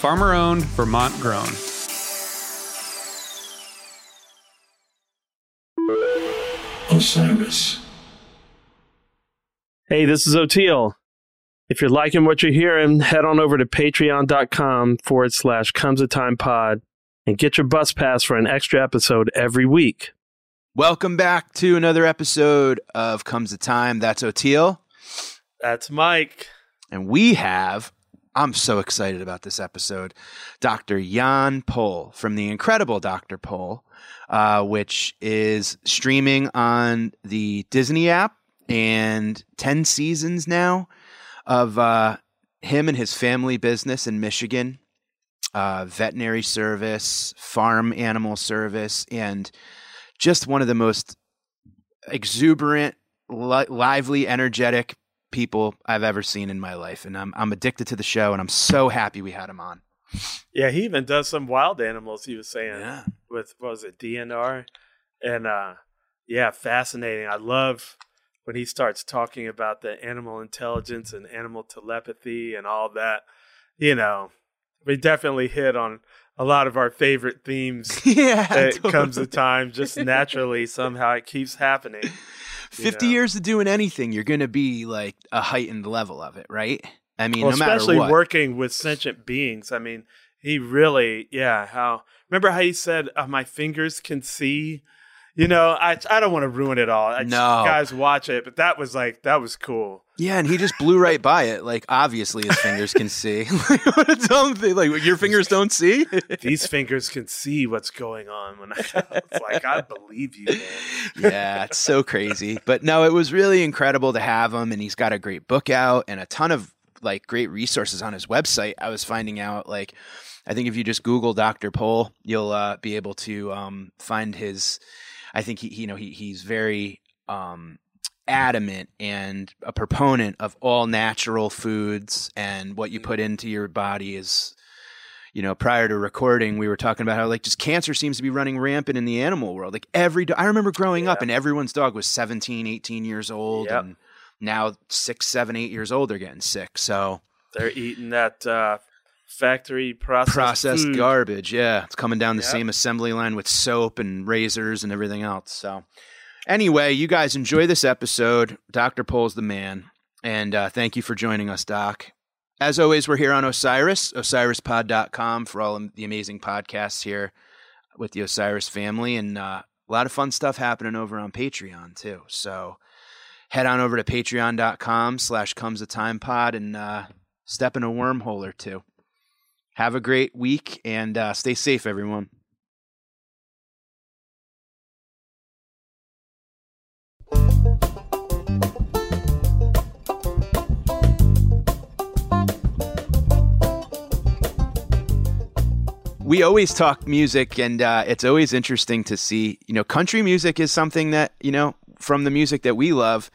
farmer owned, Vermont grown. Osiris. Hey, this is Oteil. If you're liking what you're hearing, head on over to patreon.com forward slash comes a time pod and get your bus pass for an extra episode every week. Welcome back to another episode of Comes a Time. That's Oteil. That's Mike. And we have, I'm so excited about this episode, Dr. Jan Pol from the incredible Dr. Pol, uh, which is streaming on the Disney app and 10 seasons now of uh, him and his family business in Michigan, uh, veterinary service, farm animal service, and just one of the most exuberant, li- lively, energetic people I've ever seen in my life. And I'm, I'm addicted to the show, and I'm so happy we had him on. Yeah, he even does some wild animals, he was saying, Yeah. with, what was it, DNR? And uh, yeah, fascinating. I love when he starts talking about the animal intelligence and animal telepathy and all that. You know, we definitely hit on a lot of our favorite themes. yeah. It comes a totally. time just naturally, somehow it keeps happening. 50 know. years of doing anything, you're going to be like a heightened level of it, right? I mean, well, no matter especially working with sentient beings. I mean, he really, yeah. How remember how he said, uh, "My fingers can see." You know, I I don't want to ruin it all. I, No. guys, watch it. But that was like that was cool. Yeah, and he just blew right by it. Like, obviously, his fingers can see. like, what a dumb thing. Like, your fingers don't see? These fingers can see what's going on. When I, it's like I believe you, man. yeah, it's so crazy. But no, it was really incredible to have him, and he's got a great book out and a ton of like great resources on his website. I was finding out like I think if you just Google Dr. Pol, you'll uh, be able to um, find his. I think he, he- you know, he he's very um, adamant and a proponent of all natural foods, and what you put into your body is you know, prior to recording, we were talking about how like just cancer seems to be running rampant in the animal world. Like every, do- I remember growing up and everyone's dog was 17, 18 years old. Yep. And now six, seven, eight years old, they're getting sick. So They're eating that uh, factory processed, processed food. garbage. Yeah. It's coming down the Yep. same assembly line with soap and razors and everything else. So anyway, you guys enjoy this episode. Dr. Pol's the man. And uh, thank you for joining us, Doc. As always, we're here on Osiris, osirispod.com for all the amazing podcasts here with the Osiris family. And uh, a lot of fun stuff happening over on Patreon, too. So head on over to patreon.com slash comes a time pod and uh, step in a wormhole or two. Have a great week and uh, stay safe, everyone. we always talk music and uh, it's always interesting to see you know country music is something that you know from the music that we love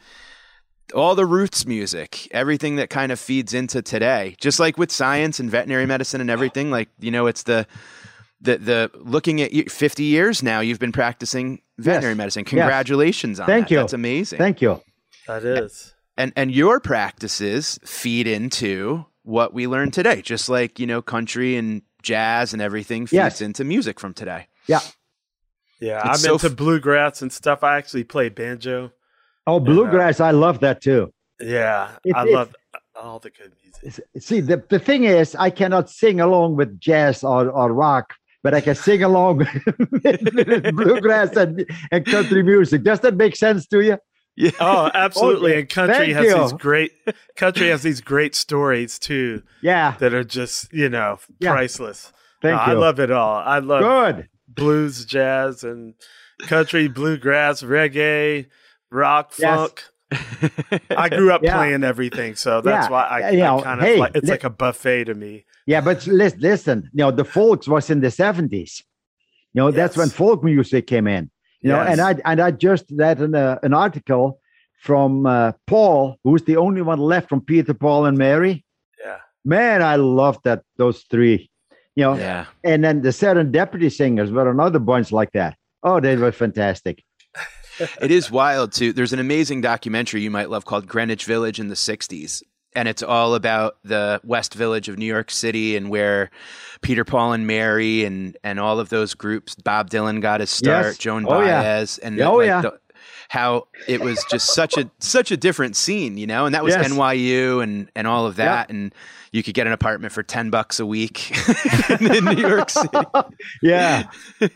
all the roots music everything that kind of feeds into today just like with science and veterinary medicine and everything like you know it's the the the looking at you 50 years now you've been practicing veterinary Yes. medicine congratulations on that. Thank that you. that's amazing Thank you. That is. and and your practices feed into what we learn today just like you know country and jazz and everything feeds Yes. into music from today Yeah. Yeah, It's I'm so into bluegrass and stuff. I actually play banjo. Oh, uh, bluegrass, I love that too. Yeah, It- I it- love all the good music. See, the, the thing is, I cannot sing along with jazz or, or rock but I can sing along with bluegrass and, and country music. Does that make sense to you? Yeah. Oh, oh, absolutely. Okay. And country Thank has you. these great country has these great stories too Yeah. that are just, you know, Yeah. priceless. Thank No, you. I love it all. I love Good. blues, jazz, and country, bluegrass, reggae, rock, Yes. funk. I grew up Yeah. playing everything, so that's Yeah. why I, You know, I kind of hey, like it's li- like a buffet to me. Yeah, but listen, listen, you know, the folks was in the 70s. You know, that's when folk music came in. You know, and I and I just read an, uh, an article from uh, Paul, who's the only one left from Peter, Paul, and Mary. Yeah. Man, I love that those three. You know, Yeah. and then the Serendipity Singers were another bunch like that. Oh, they were fantastic. It is wild too. There's an amazing documentary you might love called Greenwich Village in the 60s. And it's all about the West Village of New York City and where Peter, Paul, and Mary and, and all of those groups. Bob Dylan got his start, Yes. Joan Oh, yeah. Baez, and Oh, like, yeah. the- how it was just such a such a different scene, you know. And that was Yes. NYU and and all of that, and you could get an apartment for ten bucks a week in New York City. Yeah.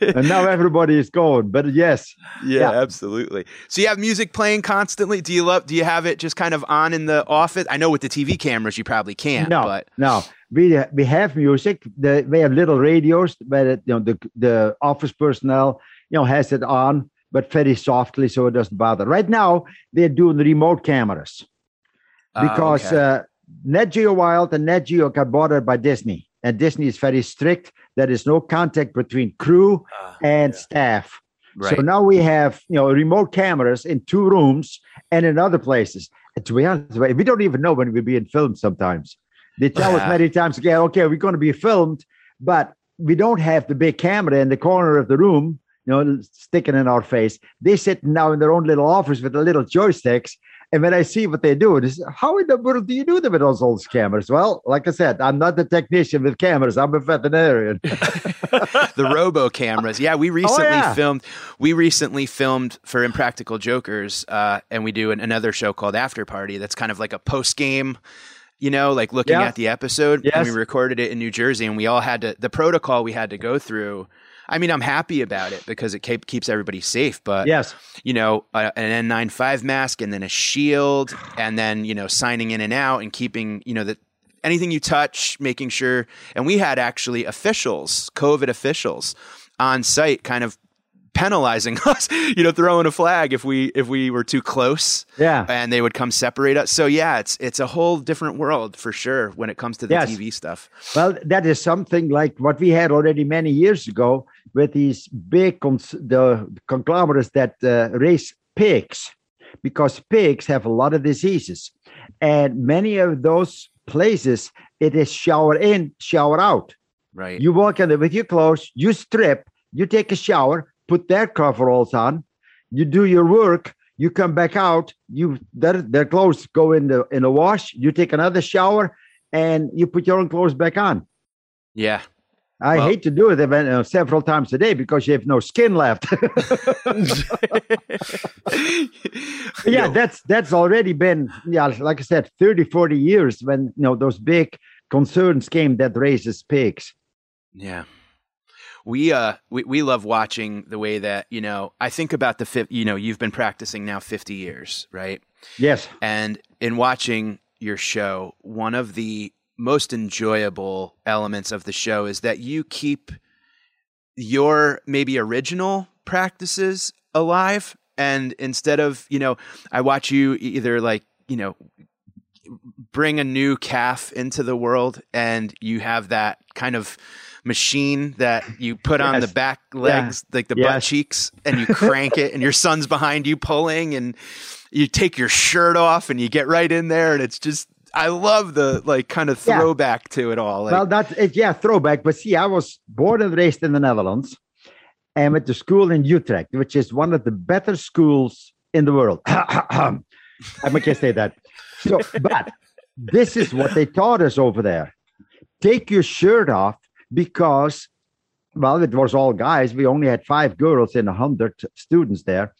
and now everybody is gone, But yes, Yeah, Yeah. absolutely. So you have music playing constantly. Do you love? Do you have it just kind of on in the office? I know with the TV cameras you probably can't. no, but no. We we have music. The, we have little radios, but you know the the office personnel you know has it on, but very softly, so it doesn't bother. Right now, they're doing remote cameras Ah, because okay. uh, Nat Geo Wild and Nat Geo got bought out by Disney, and Disney is very strict. There is no contact between crew Uh, and yeah. staff. right. So now we have you know remote cameras in two rooms and in other places. And to be honest, we don't even know when we're being filmed. Sometimes they tell us many times, "Okay, okay, we're going to be filmed," but we don't have the big camera in the corner of the room, you know, sticking in our face. They sit now in their own little office with the little joysticks. And when I see what they do, it's how in the world do you do them with those old cameras? Well, like I said, I'm not a technician with cameras. I'm a veterinarian. the robo cameras. Yeah, we recently Oh, yeah. filmed. We recently filmed for Impractical Jokers, uh, and we do an, another show called After Party. That's kind of like a post game. You know, like looking Yeah. at the episode, Yes. and we recorded it in New Jersey, and we all had to the protocol we had to go through. I mean, I'm happy about it because it keep, keeps everybody safe. But yes. you know, a, an N95 mask and then a shield and then, you know, signing in and out and keeping, you know, that anything you touch, making sure. And we had actually officials, COVID officials on site kind of penalizing us, you know, throwing a flag if we, if we were too close Yeah. and they would come separate us. So yeah, it's, it's a whole different world for sure when it comes to the Yes. TV stuff. Well, that is something like what we had already many years ago with these big cons- the conglomerates that uh, raise pigs, because pigs have a lot of diseases, and many of those places it is shower in, shower out. Right. You walk in there with your clothes, you strip, you take a shower, put their coveralls on, you do your work. You come back out. You their their clothes go in the in the wash. You take another shower, and you put your own clothes back on. yeah. I Well- hate to do it even, uh, several times a day because you have no skin left. yeah, that's that's already been yeah, like I said, 30, 40 years when you know those big concerns came that raises pigs. Yeah. We uh we, we love watching the way that, you know, I think about the fif- you know, you've been practicing now 50 years, right? Yes. And in watching your show, one of the most enjoyable elements of the show is that you keep your maybe original practices alive. And instead of, you know, I watch you either like, you know, bring a new calf into the world and you have that kind of machine that you put on the back legs like the butt cheeks and you crank it and your son's behind you pulling and you take your shirt off and you get right in there and it's just I love the like kind of Yeah. throwback to it all. Like, well, that's it. Yeah, throwback. But see, I was born and raised in the Netherlands and went to school in Utrecht, which is one of the better schools in the world. I can't say that. So, but this is what they taught us over there. Take your shirt off because, well, it was all guys. We only had five girls and a hundred students there.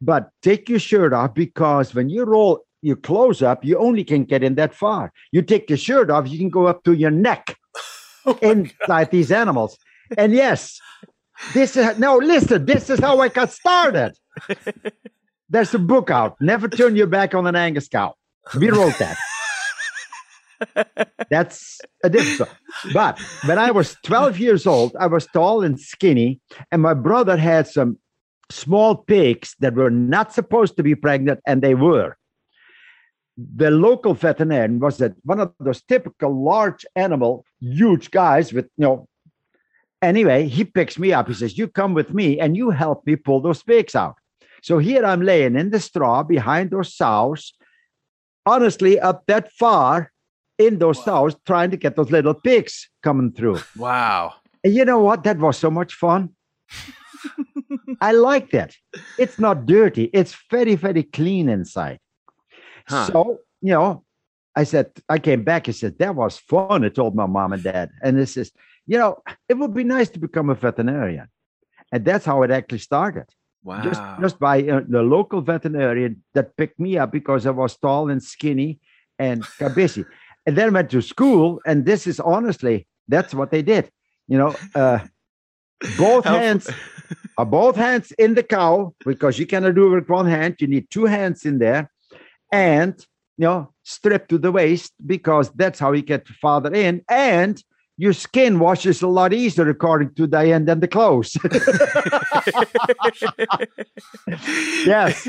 But take your shirt off because when you roll your clothes up, you only can get in that far. You take your shirt off, you can go up to your neck oh inside these animals. and yes, this is no. Listen, this is how I got started. There's a book out. Never turn your back on an Angus cow. We wrote that. That's a different. But when I was 12 years old, I was tall and skinny, and my brother had some small pigs that were not supposed to be pregnant, and they were. The local veterinarian was that one of those typical large animal, huge guys with you know. Anyway, he picks me up. He says, "You come with me, and you help me pull those pigs out." So here I'm laying in the straw behind those sows, honestly, up that far in those wow. sows, trying to get those little pigs coming through. Wow. And you know what? That was so much fun. I like that. It's not dirty. It's very, very clean inside. Huh. So, you know, I said, I came back and said, that was fun. I told my mom and dad. And this is, you know, it would be nice to become a veterinarian. And that's how it actually started. Wow. Just, just by uh, the local veterinarian that picked me up because I was tall and skinny and busy. and then went to school. And this is honestly, that's what they did. You know, uh, both hands are both hands in the cow because you cannot do it with one hand. You need two hands in there, and you know, strip to the waist because that's how you get father in. And your skin washes a lot easier according to Diane than the clothes. yes.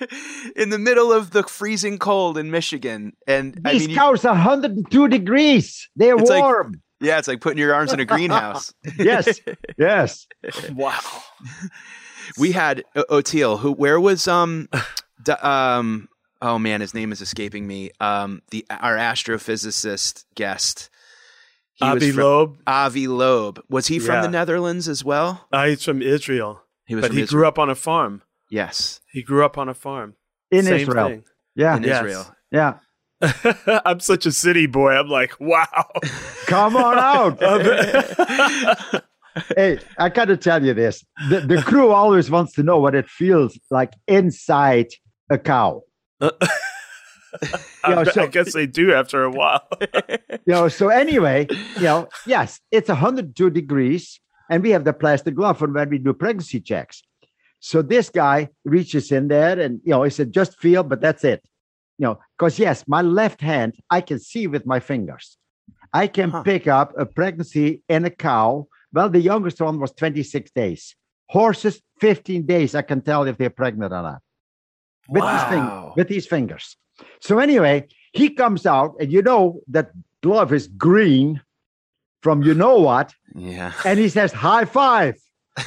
In the middle of the freezing cold in Michigan. And these I mean, cows are 102 degrees. They're warm. Like, yeah, it's like putting your arms in a greenhouse. yes. Yes. Wow. We had Oteil, who where was um um oh man, his name is escaping me. Um the our astrophysicist guest he Avi Loeb. Avi Loeb. Was he from yeah. the Netherlands as well? Uh, he's from Israel. He was but he Israel. grew up on a farm. Yes. He grew up on a farm. In Same Israel. Thing. Yeah. In yes. Israel. Yeah. I'm such a city boy. I'm like, wow. Come on out. hey, I got to tell you this. The, the crew always wants to know what it feels like inside a cow. You know, so, I guess they do after a while. you know, so anyway, you know, yes, it's 102 degrees, and we have the plastic glove for when we do pregnancy checks. So this guy reaches in there and you know, he said, just feel, but that's it. You know, because yes, my left hand, I can see with my fingers. I can huh. pick up a pregnancy in a cow. Well, the youngest one was 26 days. Horses, 15 days, I can tell if they're pregnant or not. With, wow. these, fing- with these fingers. So anyway, he comes out, and you know that glove is green from you know what. Yeah. And he says, high five.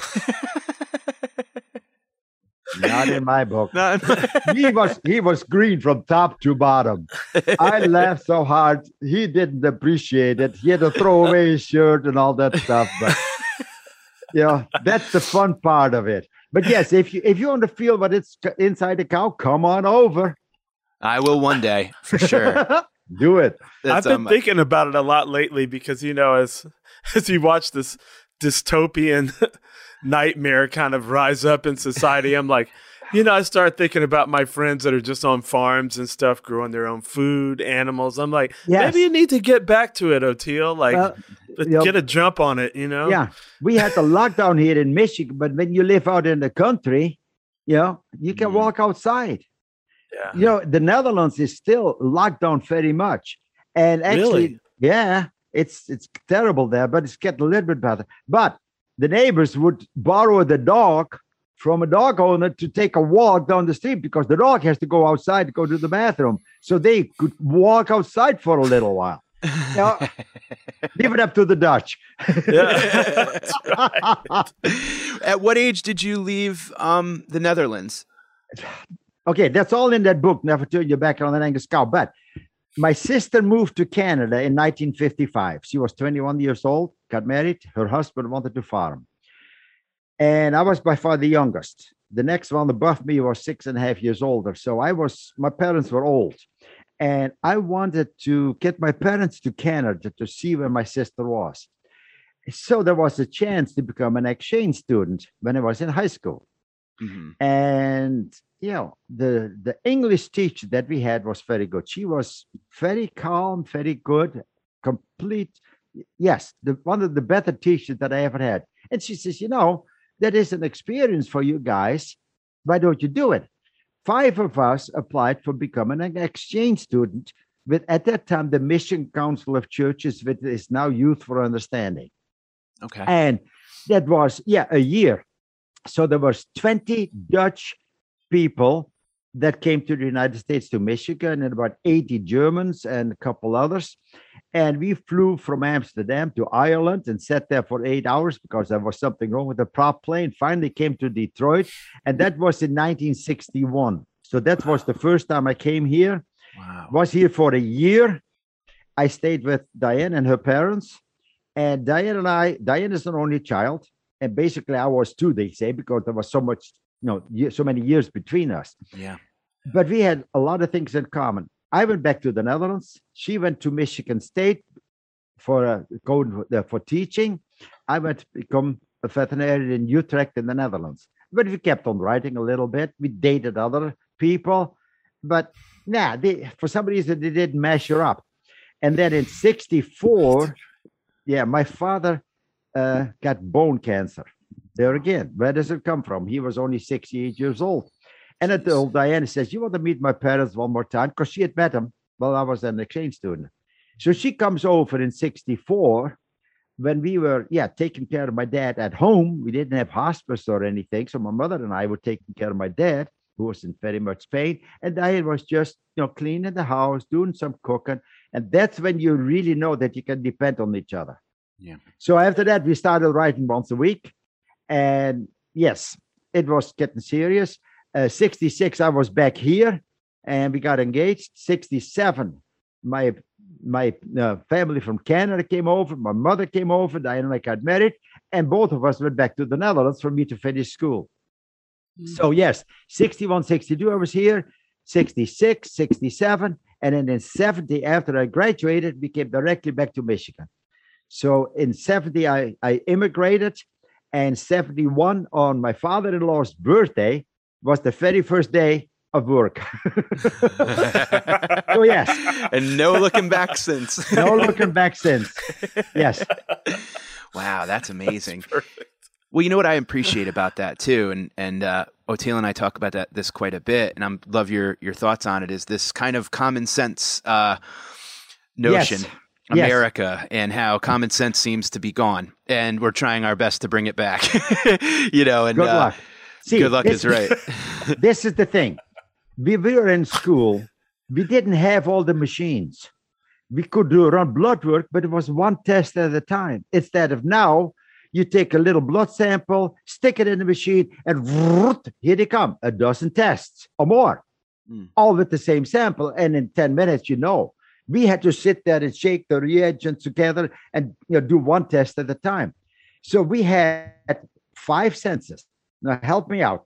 Not in my book. he was he was green from top to bottom. I laughed so hard. He didn't appreciate it. He had to throw away his shirt and all that stuff. But you know, that's the fun part of it. But yes, if you if you want to feel what it's inside the cow, come on over. I will one day for sure. Do it. I've been um, thinking about it a lot lately because you know, as as you watch this dystopian nightmare kind of rise up in society, I'm like, you know, I start thinking about my friends that are just on farms and stuff, growing their own food, animals. I'm like, yes. maybe you need to get back to it, Oteil. Like, uh, get a jump on it. You know? Yeah, we had the lockdown here in Michigan, but when you live out in the country, you know, you can mm. walk outside. Yeah. You know, the Netherlands is still locked down very much. And actually, really? yeah, it's it's terrible there, but it's getting a little bit better. But the neighbors would borrow the dog from a dog owner to take a walk down the street because the dog has to go outside to go to the bathroom. So they could walk outside for a little while. You know, leave it up to the Dutch. At what age did you leave um, the Netherlands? Okay, that's all in that book, Never Turn Your Back on an Angus Cow. But my sister moved to Canada in 1955. She was 21 years old, got married. Her husband wanted to farm. And I was by far the youngest. The next one above me was six and a half years older. So I was, my parents were old. And I wanted to get my parents to Canada to see where my sister was. So there was a chance to become an exchange student when I was in high school. Mm-hmm. And you know the the english teacher that we had was very good she was very calm very good complete yes, the, one of the better teachers that I ever had. And she says, you know, that is an experience for you guys. Why don't you do it? Five of us applied for becoming an exchange student with, at that time, the Michigan Council of Churches, which is now Youth for Understanding. Okay. And that was, yeah, a year. So there was 20 Dutch people that came to the United States to Michigan and about 80 Germans and a couple others. And we flew from Amsterdam to Ireland and sat there for eight hours because there was something wrong with the prop plane. Finally came to Detroit, and that was in 1961. So that was the first time I came here. Wow. Was here for a year. I stayed with Diane and her parents. And Diane and I, Diane is an only child. And basically I was too, they say, because there was so much, you know, so many years between us Yeah. but we had a lot of things in common. I went back to the Netherlands. She went to Michigan State for uh, going for, uh, for teaching. I went to become a veterinarian in Utrecht in the Netherlands. But we kept on writing a little bit. We dated other people, but nah, they, for some reason they didn't measure up. And then in '64, yeah, my father uh, got bone cancer. There again, where does it come from? He was only 68 years old. And I told Diana, says, You want to meet my parents one more time? Because she had met them while I was an exchange student. So she comes over in 64 when we were, yeah, taking care of my dad at home. We didn't have hospice or anything. So my mother and I were taking care of my dad, who was in very much pain. And Diane was just, you know, cleaning the house, doing some cooking. And that's when you really know that you can depend on each other. Yeah. So after that, we started writing once a week. And yes, it was getting serious. Uh, 66, I was back here and we got engaged. 67, my my uh, family from Canada came over, my mother came over, Diane and I got married, and both of us went back to the Netherlands for me to finish school. So, yes, 61, 62, I was here, 66, 67, and then in 70, after I graduated, we came directly back to Michigan. So, in 70, I, I immigrated, and 71, on my father in law's birthday, was the very first day of work. so, yes, and no looking back since. no looking back since. Yes. wow, that's amazing. Perfect. Well, you know what I appreciate about that too, and and uh, Oteil and I talk about that this quite a bit, and I love your your thoughts on it. Is this kind of common sense uh, notion, Yes. Yes. America, and how common sense seems to be gone, and we're trying our best to bring it back. you know, and Good uh, luck. See, good luck this- is right. this is the thing. We were in school. We didn't have all the machines. We could do a run blood work, but it was one test at a time. Instead of now, you take a little blood sample, stick it in the machine, and here they come, a dozen tests or more, Hmm. all with the same sample. And in 10 minutes, you know. We had to sit there and shake the reagents together and you know, do one test at a time. So we had five senses. Now help me out.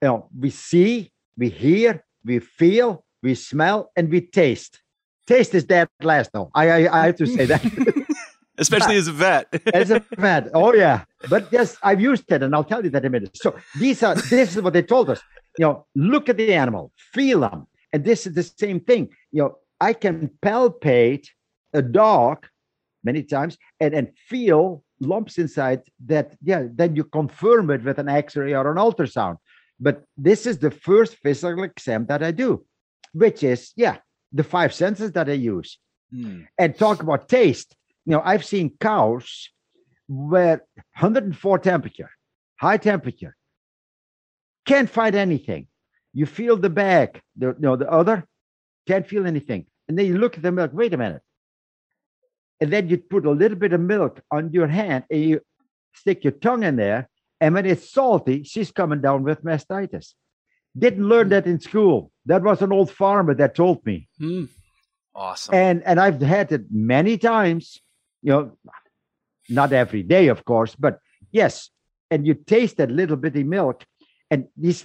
You know, we see, we hear, we feel, we smell, and we taste. Taste is that last though. I I, I have to say that Especially as a vet. as a vet. Oh yeah, but yes, I've used it, and I'll tell you that in a minute. So these are this is what they told us. You know, look at the animal, feel them, and this is the same thing. You know, I can palpate a dog many times and and feel lumps inside that. Yeah, then you confirm it with an X-ray or an ultrasound. But this is the first physical exam that I do, which is yeah the five senses that I use Hmm. and talk about taste. You know, I've seen cows where 104 temperature, high temperature, can't find anything. You feel the bag, the you know, the other can't feel anything. And then you look at the milk, wait a minute. And then you put a little bit of milk on your hand and you stick your tongue in there. And when it's salty, she's coming down with mastitis. Didn't learn that in school. That was an old farmer that told me Hmm. Awesome. and and I've had it many times. You know, not every day, of course, but yes. And you taste that little bitty milk, and these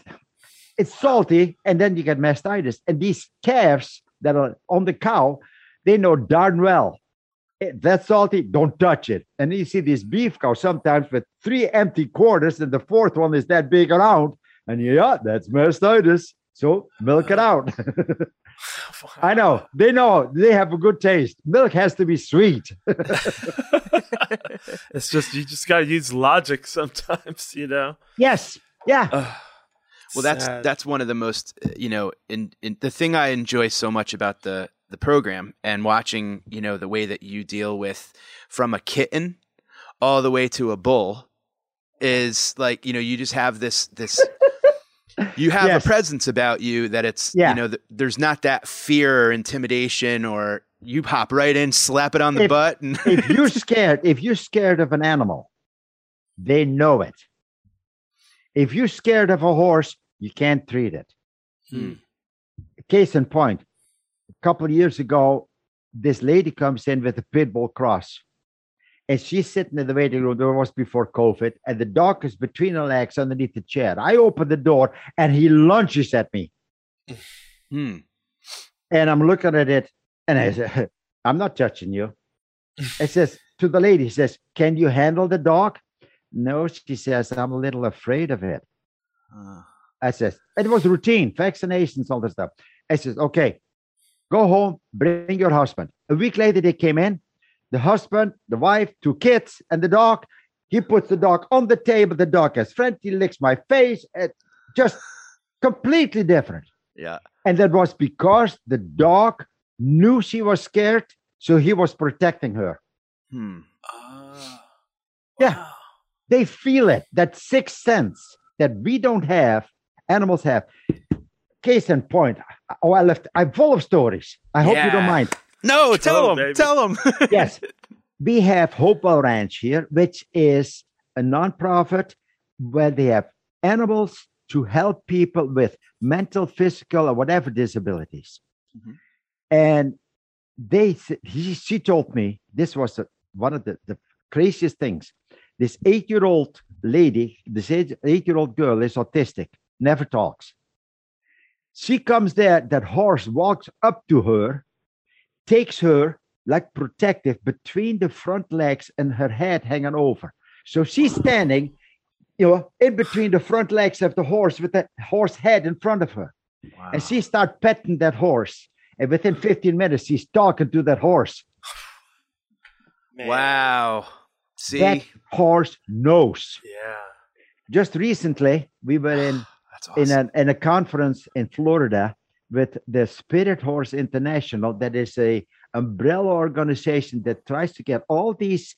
it's salty, and then you get mastitis. And these calves that are on the cow, they know darn well "Eh, that's salty. Don't touch it. And you see these beef cows sometimes with three empty quarters, and the fourth one is that big around, and yeah, that's mastitis. So milk it out. I know. They know. They have a good taste. Milk has to be sweet. it's just you just got to use logic sometimes, you know. yes. Yeah. Well, that's sad. that's one of the most uh, you know, in, in the thing I enjoy so much about the the program and watching you know the way that you deal with from a kitten all the way to a bull is like you know you just have this this you have Yes. a presence about you that it's Yeah. you know th- there's not that fear or intimidation or you hop right in slap it on the If- butt and if you're scared, if you're scared of an animal, they know it. If you're scared of a horse, you can't treat it. Hmm. Case in point, a couple of years ago, this lady comes in with a pit bull cross. And she's sitting in the waiting room. There was before COVID, and the dog is between her legs underneath the chair. I open the door, and he lunges at me. Hmm. And I'm looking at it, and I said, I'm not touching you. It says to the lady, he says, Can you handle the dog? No, she says, I'm a little afraid of it. Uh, I says, it was routine, vaccinations, all that stuff. I says, okay, go home, bring your husband. A week later, they came in, the husband, the wife, two kids, and the dog. He puts the dog on the table. The dog has friend. He licks my face. It just completely different. yeah. And that was because the dog knew she was scared, so he was protecting her. Hmm. Ah, Yeah. wow. They feel it, that sixth sense that we don't have, animals have. Case in point. Oh, I left. I'm full of stories. I hope you don't mind. No, tell Oh, him. baby. Tell them. Yes. we have Hopewell Ranch here, which is a nonprofit where they have animals to help people with mental, physical, or whatever disabilities. Mhm. And they, he, she told me this was a, one of the, the craziest things. This eight year old lady, this eight year old girl is autistic, never talks. She comes there, that horse walks up to her, takes her like protective between the front legs and her head hanging over. So she's standing, you know, in between the front legs of the horse with the horse head in front of her. Wow. And she start petting that horse. And within 15 minutes, she's talking to that horse. Man. Wow. See, That horse knows. Yeah. Just recently, we were in that's awesome. in a in a conference in Florida with the Spirit Horse International. That is a umbrella organization that tries to get all these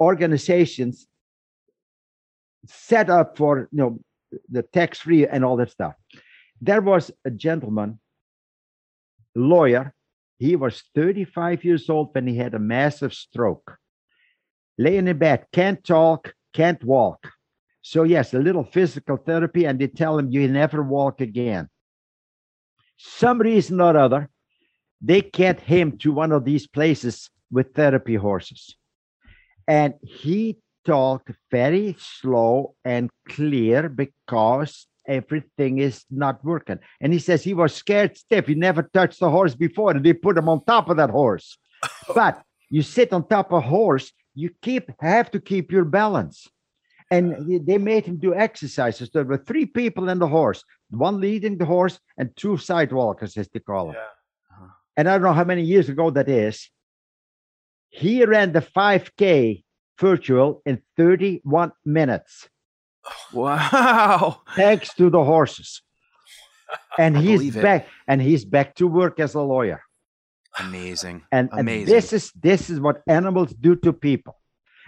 organizations set up for you know the tax free and all that stuff. There was a gentleman, lawyer. He was 35 years old when he had a massive stroke. Laying in bed, can't talk, can't walk. So yes, a little physical therapy, and they tell him you never walk again. Some reason or other, they get him to one of these places with therapy horses. And he talked very slow and clear because everything is not working. And he says he was scared stiff. He never touched the horse before, and they put him on top of that horse. but you sit on top of a horse, you keep have to keep your balance. And he- they made him do exercises. There were three people in the horse, one leading the horse and two sidewalkers, as they call them. Yeah. Uh-huh. And I don't know how many years ago that is. He ran the 5K virtual in 31 minutes, wow. thanks to the horses. And I he's believe it. back, and he's back to work as a lawyer. Amazing. And, and this is this is what animals do to people.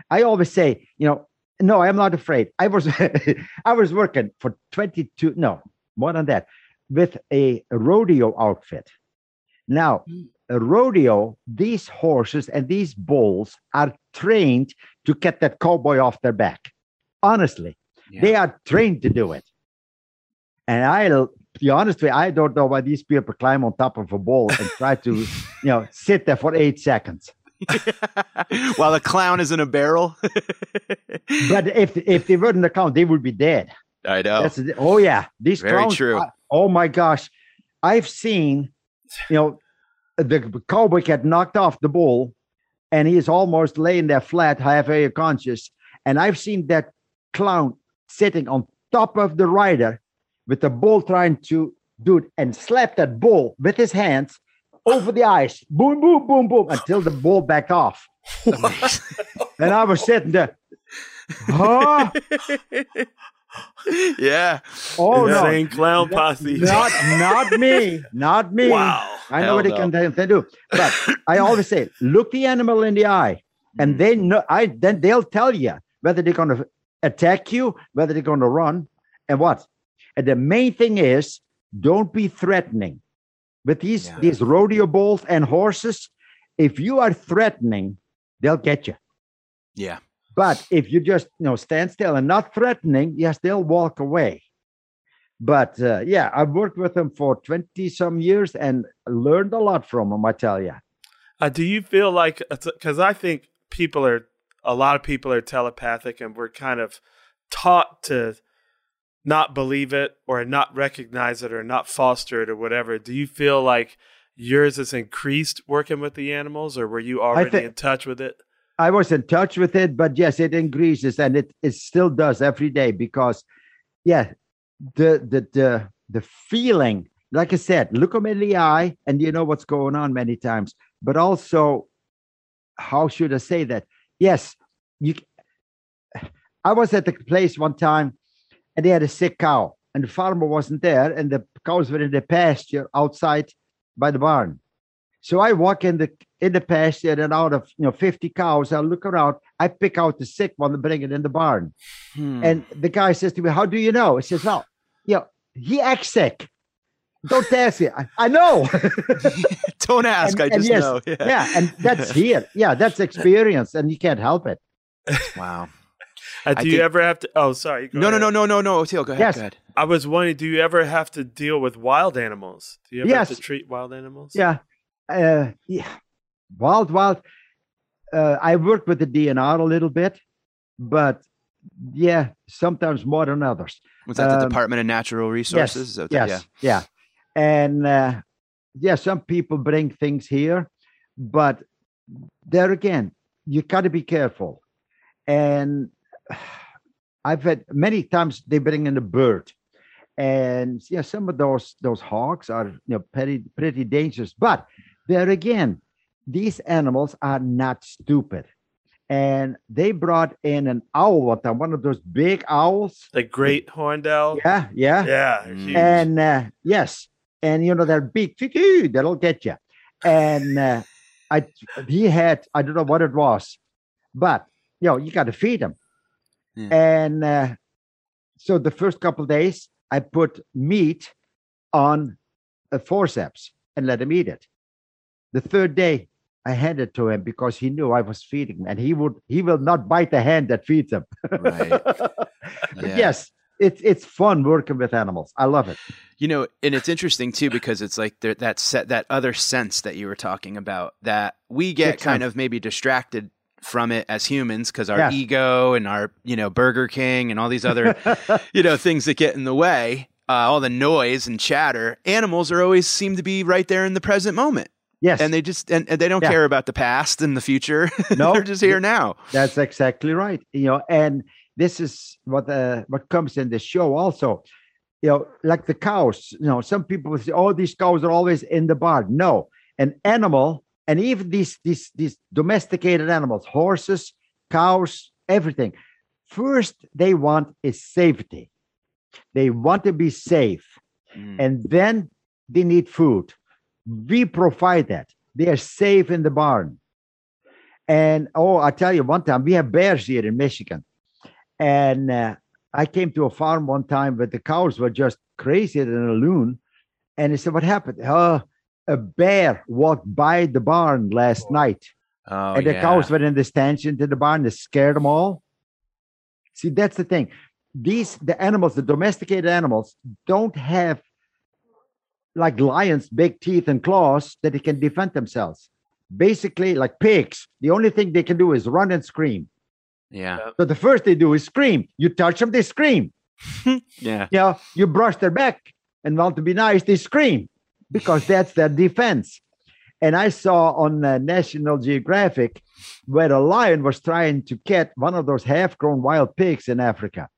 I always say, you know, no, I'm not afraid. I was I was working for 22, no, more than that, with a rodeo outfit. Now, hmm. a rodeo, these horses and these bulls are trained to get that cowboy off their back. Honestly, they are trained to do it. And I'll be honest with you, I don't know why these people climb on top of a bull and try to, you know, sit there for eight seconds. While the clown is in a barrel. But if if they weren't the clown, they would be dead. I know. That's oh yeah, these Very clowns. true. are- oh my gosh, I've seen, you know, the cowboy get knocked off the bull, and he's almost laying there flat, halfway conscious. And I've seen that clown sitting on top of the rider with the bull trying to do it and slap that bull with his hands over the ice. Boom, boom, boom, boom, until the ball backed off. and I was sitting there. Huh? yeah. Oh no. Insane clown posse. Not not me. Not me. wow. I know Hell what they no. can, they can do. But I always say, look the animal in the eye, and mm. they know. I then they'll tell you whether they're going to attack you, whether they're going to run, and what. And the main thing is, don't be threatening. With these Yeah. these rodeo bulls and horses, if you are threatening, they'll get you. Yeah. But if you just you know stand still and not threatening, yes, they'll walk away. But uh, yeah, I've worked with them for twenty some years and learned a lot from them. I tell you. Uh, do you feel like because I think people are a lot of people are telepathic and we're kind of taught to not believe it or not recognize it or not foster it or whatever. Do you feel like yours has increased working with the animals or were you already thi- in touch with it? I was in touch with it, but yes, it increases and it, it still does every day because, yeah, the the the the feeling, like I said, look them in the eye and you know what's going on many times. But also, how should I say that? Yes, you. I was at the place one time, and they had a sick cow, and the farmer wasn't there, and the cows were in the pasture outside by the barn. So I walk in the in the pasture and out of you know 50 cows, I look around, I pick out the sick one and bring it in the barn. Hmm. And the guy says to me, How do you know? He says, Well, you know, he acts sick. Don't ask me. I, I know. Don't ask. And- I just yes, know. yeah, and that's here. Yeah, that's experience, and you can't help it. Wow. Uh, I do you think- ever have to? Oh, sorry. go No, no, ahead. no, no, no, no. Teal, go ahead. Yes. Go ahead. I was wondering, do you ever have to deal with wild animals? Do you ever have to treat wild animals? Yeah. Uh, yeah. Wild, wild. Uh, I worked with the DNR a little bit, but yeah, sometimes more than others. Was that the Um, Department of Natural Resources? Is that- Yes, yeah. And uh, yeah, some people bring things here, but there again, you got to be careful. And I've had many times they bring in a bird, and yeah, some of those those hawks are you know pretty pretty dangerous. But there again, these animals are not stupid. And they brought in an owl one time, one of those big owls. The great horned owl. Yeah, yeah. Yeah. Mm. huge. And uh, yes, and you know they're big, choo-choo, that'll get you. And uh, I, he had, I don't know what it was, but you know you got to feed them. Yeah. And uh, so the first couple of days, I put meat on a forceps and let him eat it. The third day, I handed it to him because he knew I was feeding him, and he would he will not bite the hand that feeds him. Right. Yeah. Yes, it's it's fun working with animals. I love it. You know, and it's interesting too because it's like there, that set that other sense that you were talking about that we get kind sense. of maybe distracted from it as humans because our Yes. ego and our you know Burger King and all these other you know things that get in the way, uh, all the noise and chatter. Animals are always seem to be right there in the present moment, Yes, and they just and, and they don't Yeah. care about the past and the future. No. they're just here now. That's exactly right. You know, and this is what uh, what comes in the show also. You know, like the cows. You know, some people say, "Oh, these cows are always in the barn." No, an animal, and even these these these domesticated animals, horses, cows, everything. First, they want is safety. They want to be safe, Mm. and then they need food. We provide that. They are safe in the barn. And oh, I tell you, one time we have bears here in Michigan, and uh, I came to a farm one time where the cows were just crazier than a loon, and he said, "What happened?" Oh, a bear walked by the barn last oh. night, Oh, and the yeah. cows were in the stanchion to the barn. They scared them all. See, that's the thing. These the animals, the domesticated animals, don't have like lions, big teeth and claws that they can defend themselves. Basically, like pigs, the only thing they can do is run and scream. Yeah, So the first they do is scream. You touch them, they scream. yeah, You know, you brush their back, and want to be nice, they scream because that's their defense. And I saw on uh, National Geographic where a lion was trying to get one of those half-grown wild pigs in Africa.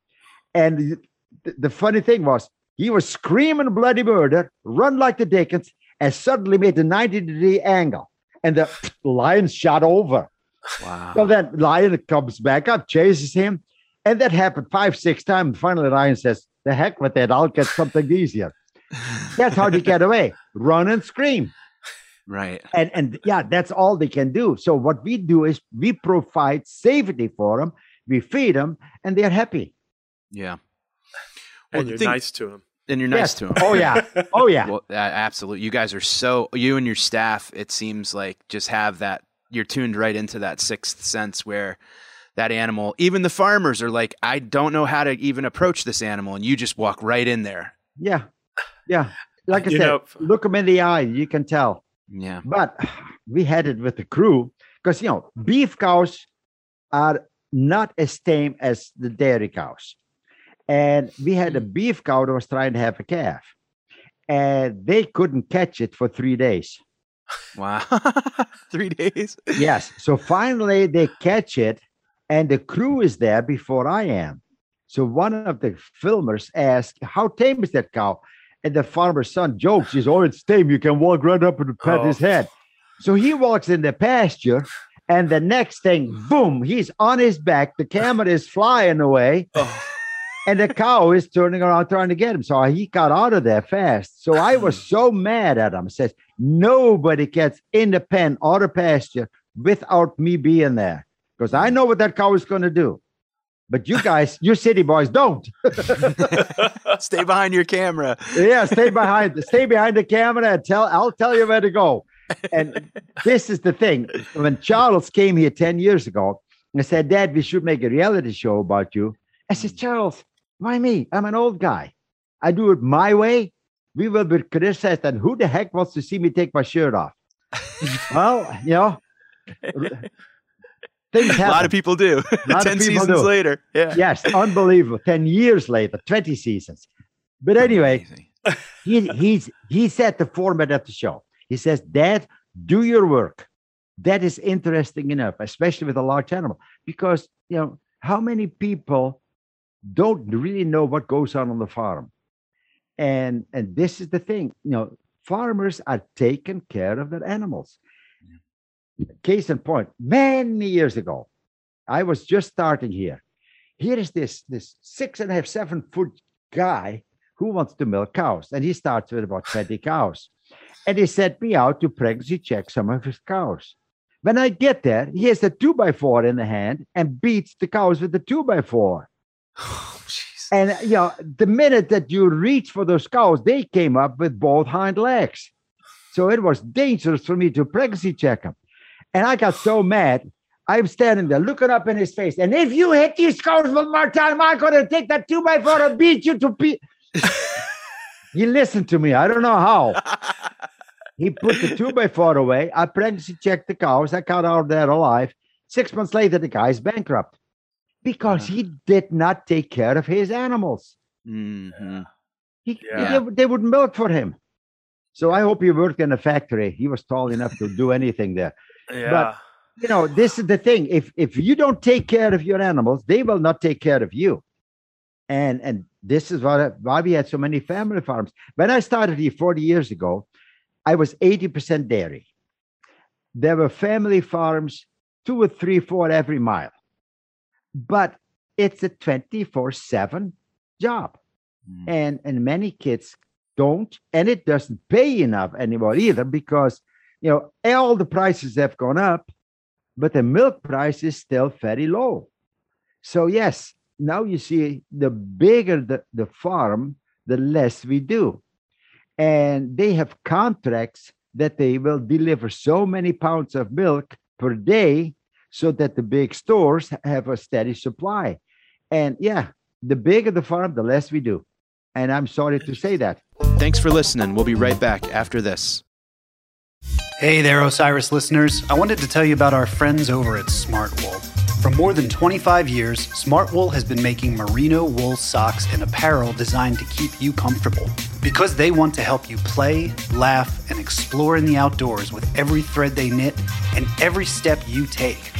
And the, the funny thing was, He was screaming bloody murder, run like the Dickens, and suddenly made a 90 degree angle. And the lion shot over. Wow. So then lion comes back up, chases him. And that happened five, six times. Finally, lion says, The heck with that. I'll get something easier. That's how they get away. Run and scream. Right. And and yeah, that's all they can do. So what we do is we provide safety for them, we feed them, and they're happy. Yeah. and you're thing- nice to them. And you're nice Yes. to them. Oh yeah. Oh yeah. Well, uh, absolutely. You guys are so you and your staff. It seems like just have that. You're tuned right into that sixth sense where that animal. Even the farmers are like, I don't know how to even approach this animal, and you just walk right in there. Yeah. Yeah. Like I You said, know- look them in the eye, you can tell. Yeah. But we had it with the crew because you know beef cows are not as tame as the dairy cows, and we had a mm. beef cow that was trying to have a calf, and they couldn't catch it for three days. Wow. Three days. Yes, so finally they catch it, and the crew is there before I am. So one of the filmers asked, "How tame is that cow?" And the farmer's son jokes, "He's oh, it's tame. You can walk right up and pat his Oh. head." So he walks in the pasture, and the next thing, boom, he's on his back. The camera is flying away, and the cow is turning around trying to get him. So he got out of there fast. So I was so mad at him. Says nobody gets in the pen or the pasture without me being there because I know what that cow is going to do. But you guys, you city boys, don't. Stay behind your camera. yeah, stay behind, stay behind the camera and tell. I'll tell you where to go. And this is the thing. When Charles came here ten years ago and said, "Dad, we should make a reality show about you," I said, hmm. "Charles, why me? I'm an old guy. I do it my way. We will be criticized. And who the heck wants to see me take my shirt off?" well, you know, things A lot of people do. Ten people seasons do. later. Yeah. yes, unbelievable. 10 years later, 20 seasons. But anyway, he he's he set the format of the show. He says, Dad, do your work. That is interesting enough, especially with a large animal, because you know how many people don't really know what goes on on the farm, and and this is the thing. You know, farmers are taking care of their animals. Case in point, many years ago, I was just starting here. Here is this this six and a half, seven foot guy who wants to milk cows, and he starts with about 20 cows. And he sent me out to pregnancy check some of his cows. When I get there, he has a two by four in the hand and beats the cows with the two by four. Oh. And you know, the minute that you reach for those cows, they came up with both hind legs. So it was dangerous for me to pregnancy check them. And I got so mad. I'm standing there looking up in his face. And if you hit these cows one more time, I'm gonna take that two by four and beat you to pe He listened to me. I don't know how. He put the two by four away. I pregnancy checked the cows. I got out of there alive. Six months later, the guy's bankrupt because he did not take care of his animals. Mhm. He, Yeah. they, they wouldn't milk for him. So I hope he worked in a factory. He was tall enough to do anything there. Yeah. You know, this is the thing. If if you don't take care of your animals, they will not take care of you. And and this is why, why we had so many family farms. When I started here 40 years ago, I was 80% dairy. There were family farms, two or three, four every mile. But it's a 24-7 job Mm. and and many kids don't and it doesn't pay enough anymore either because you know all the prices have gone up but the milk price is still very low so yes now you see the bigger the, the farm the less we do and they have contracts that they will deliver so many pounds of milk per day so that the big stores have a steady supply and yeah the bigger the farm the less we do and I'm sorry to say that. Thanks for listening. We'll be right back after this. Hey there, Osiris listeners. I wanted to tell you about our friends over at Smartwool. For more than 25 years, Smartwool has been making merino wool socks and apparel designed to keep you comfortable. Because they want to help you play, laugh, and explore in the outdoors with every thread they knit and every step you take.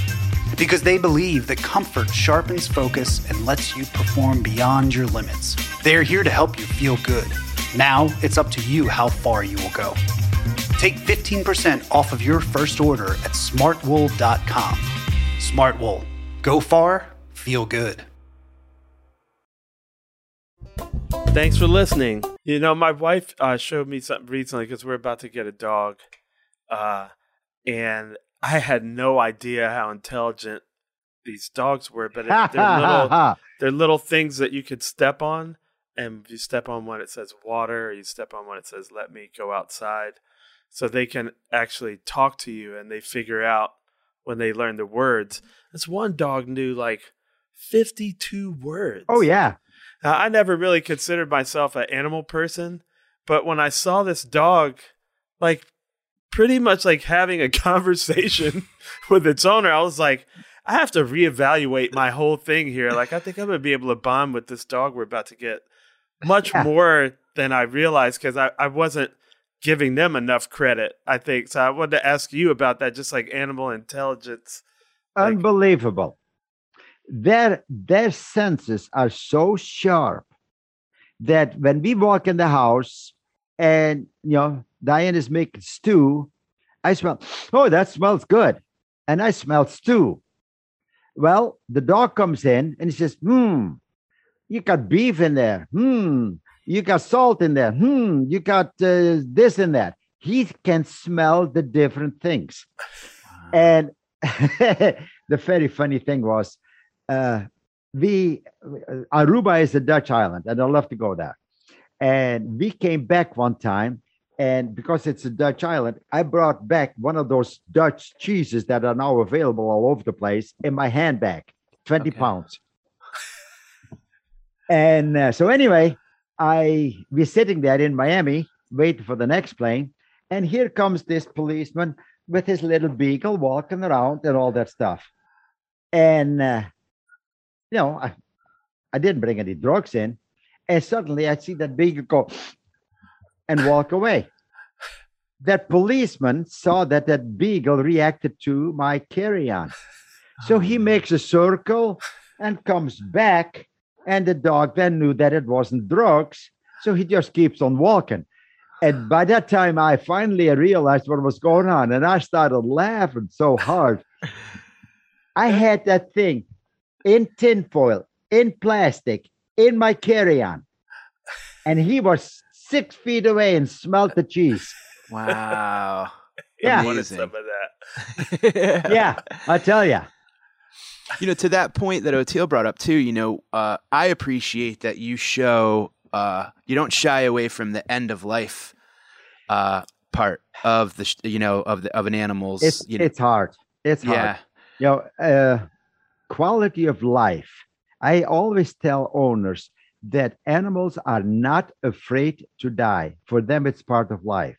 Because they believe that comfort sharpens focus and lets you perform beyond your limits. They're here to help you feel good. Now it's up to you how far you will go. Take 15% off of your first order at smartwool.com. Smartwool. Go far, feel good. Thanks for listening. You know, my wife uh, showed me something recently because we're about to get a dog, uh, and I had no idea how intelligent these dogs were. But it, they're little, they're little things that you could step on, and you step on one it says water, or you step on one it says "Let me go outside," so they can actually talk to you, and they figure out when they learn the words. This one dog knew like fifty-two words. Oh yeah. Now, I never really considered myself an animal person, but when I saw this dog, like pretty much like having a conversation with its owner, I was like, I have to reevaluate my whole thing here. Like, I think I'm gonna be able to bond with this dog we're about to get much Yeah. more than I realized because I, I wasn't giving them enough credit, I think. So I wanted to ask you about that, just like animal intelligence. Like- Unbelievable. Their their senses are so sharp that when we walk in the house and you know Diane is making stew, I smell, oh, that smells good. And I smell stew. Well, the dog comes in and he says, hmm, you got beef in there. Hmm, you got salt in there. Hmm, you got uh, this in that. He can smell the different things. And the very funny thing was, uh, we uh, Aruba is a Dutch island, and I love to go there. And we came back one time, and because it's a Dutch island, I brought back one of those Dutch cheeses that are now available all over the place in my handbag, twenty Okay. pounds. and uh, so anyway, I we're sitting there in Miami waiting for the next plane, and here comes this policeman with his little beagle walking around and all that stuff. And uh, you know, I, I didn't bring any drugs in, and suddenly I see that beagle go and walk away. That policeman saw that that beagle reacted to my carry-on, so he makes a circle and comes back, and the dog then knew that it wasn't drugs, so he just keeps on walking. And by that time, I finally realized what was going on, and I started laughing so hard. I had that thing in tinfoil, in plastic, in my carry-on, and he was six feet away and smelled the cheese. Wow. Yeah. I wanted some of that. Yeah, I tell you. You know, to that point that Oteil brought up too, you know, uh, I appreciate that you show uh, you don't shy away from the end of life uh, part of the sh- you know of the of an animal's It's you know, it's hard. It's hard. yeah you know, uh, quality of life. I always tell owners that animals are not afraid to die. For them, it's part of life.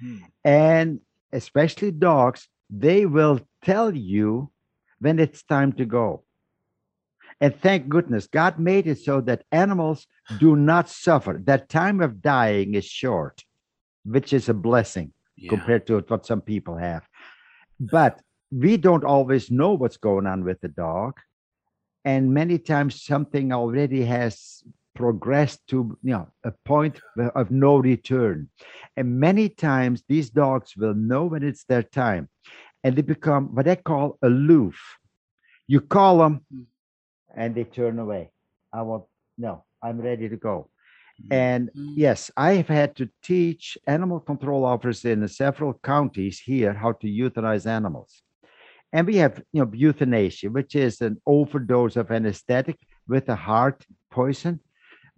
Hmm. And especially dogs, they will tell you when it's time to go. And thank goodness, God made it so that animals do not suffer. That time of dying is short, which is a blessing yeah. compared to what some people have. But we don't always know what's going on with the dog. And many times something already has progressed to you know a point of no return. And many times these dogs will know when it's their time and they become what I call aloof. You call them hmm. and they turn away. I want no, I'm ready to go. Hmm. And hmm. yes, I have had to teach animal control officers in several counties here how to euthanize animals. And we have, you know, euthanasia, which is an overdose of anesthetic with a heart poison.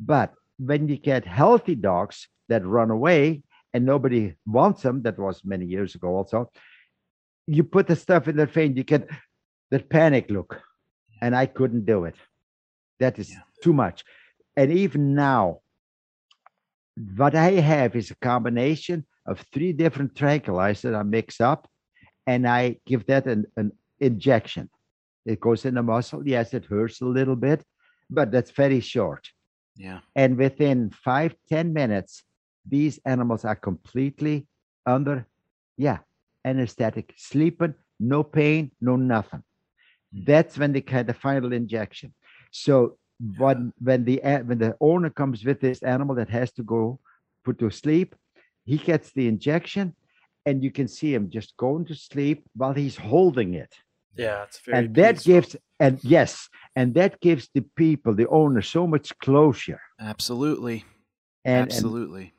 But when you get healthy dogs that run away and nobody wants them, that was many years ago also, you put the stuff in their face, you get that panic look. And I couldn't do it. That is Yeah. too much. And even now, what I have is a combination of three different tranquilizers I mix up, and I give that an, an injection. It goes in the muscle. Yes, it hurts a little bit, but that's very short. yeah And within five, ten minutes, these animals are completely under, yeah, anesthetic, sleeping, no pain, no nothing. Hmm. That's when they get the final injection. So when when the when the owner comes with this animal that has to go put to sleep, he gets the injection, and you can see him just going to sleep while he's holding it. Yeah, it's very. and that peaceful. gives and yes, and that gives the people, the owner, so much closure. Absolutely. And, and Absolutely.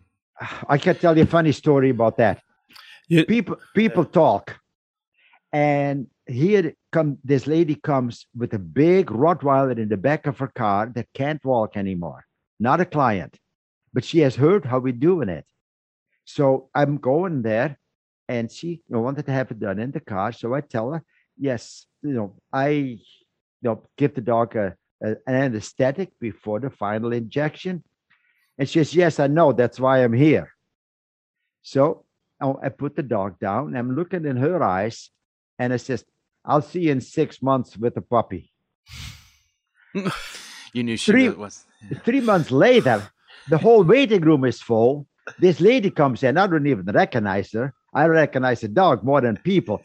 I can tell you a funny story about that. You- people people talk, and here come this lady comes with a big Rottweiler in the back of her car that can't walk anymore. Not a client, but she has heard how we're doing it. So I'm going there, and she wanted to have it done in the car. So I tell her, yes, you know, I you know give the dog a, a an anesthetic before the final injection. And she says, Yes, I know. That's why I'm here. So Oh, I put the dog down. I'm looking in her eyes, and I says, I'll see you in six months with a puppy. You knew she Three- was. Three months later, the whole waiting room is full. This lady comes in. I don't even recognize her. I recognize the dog more than people.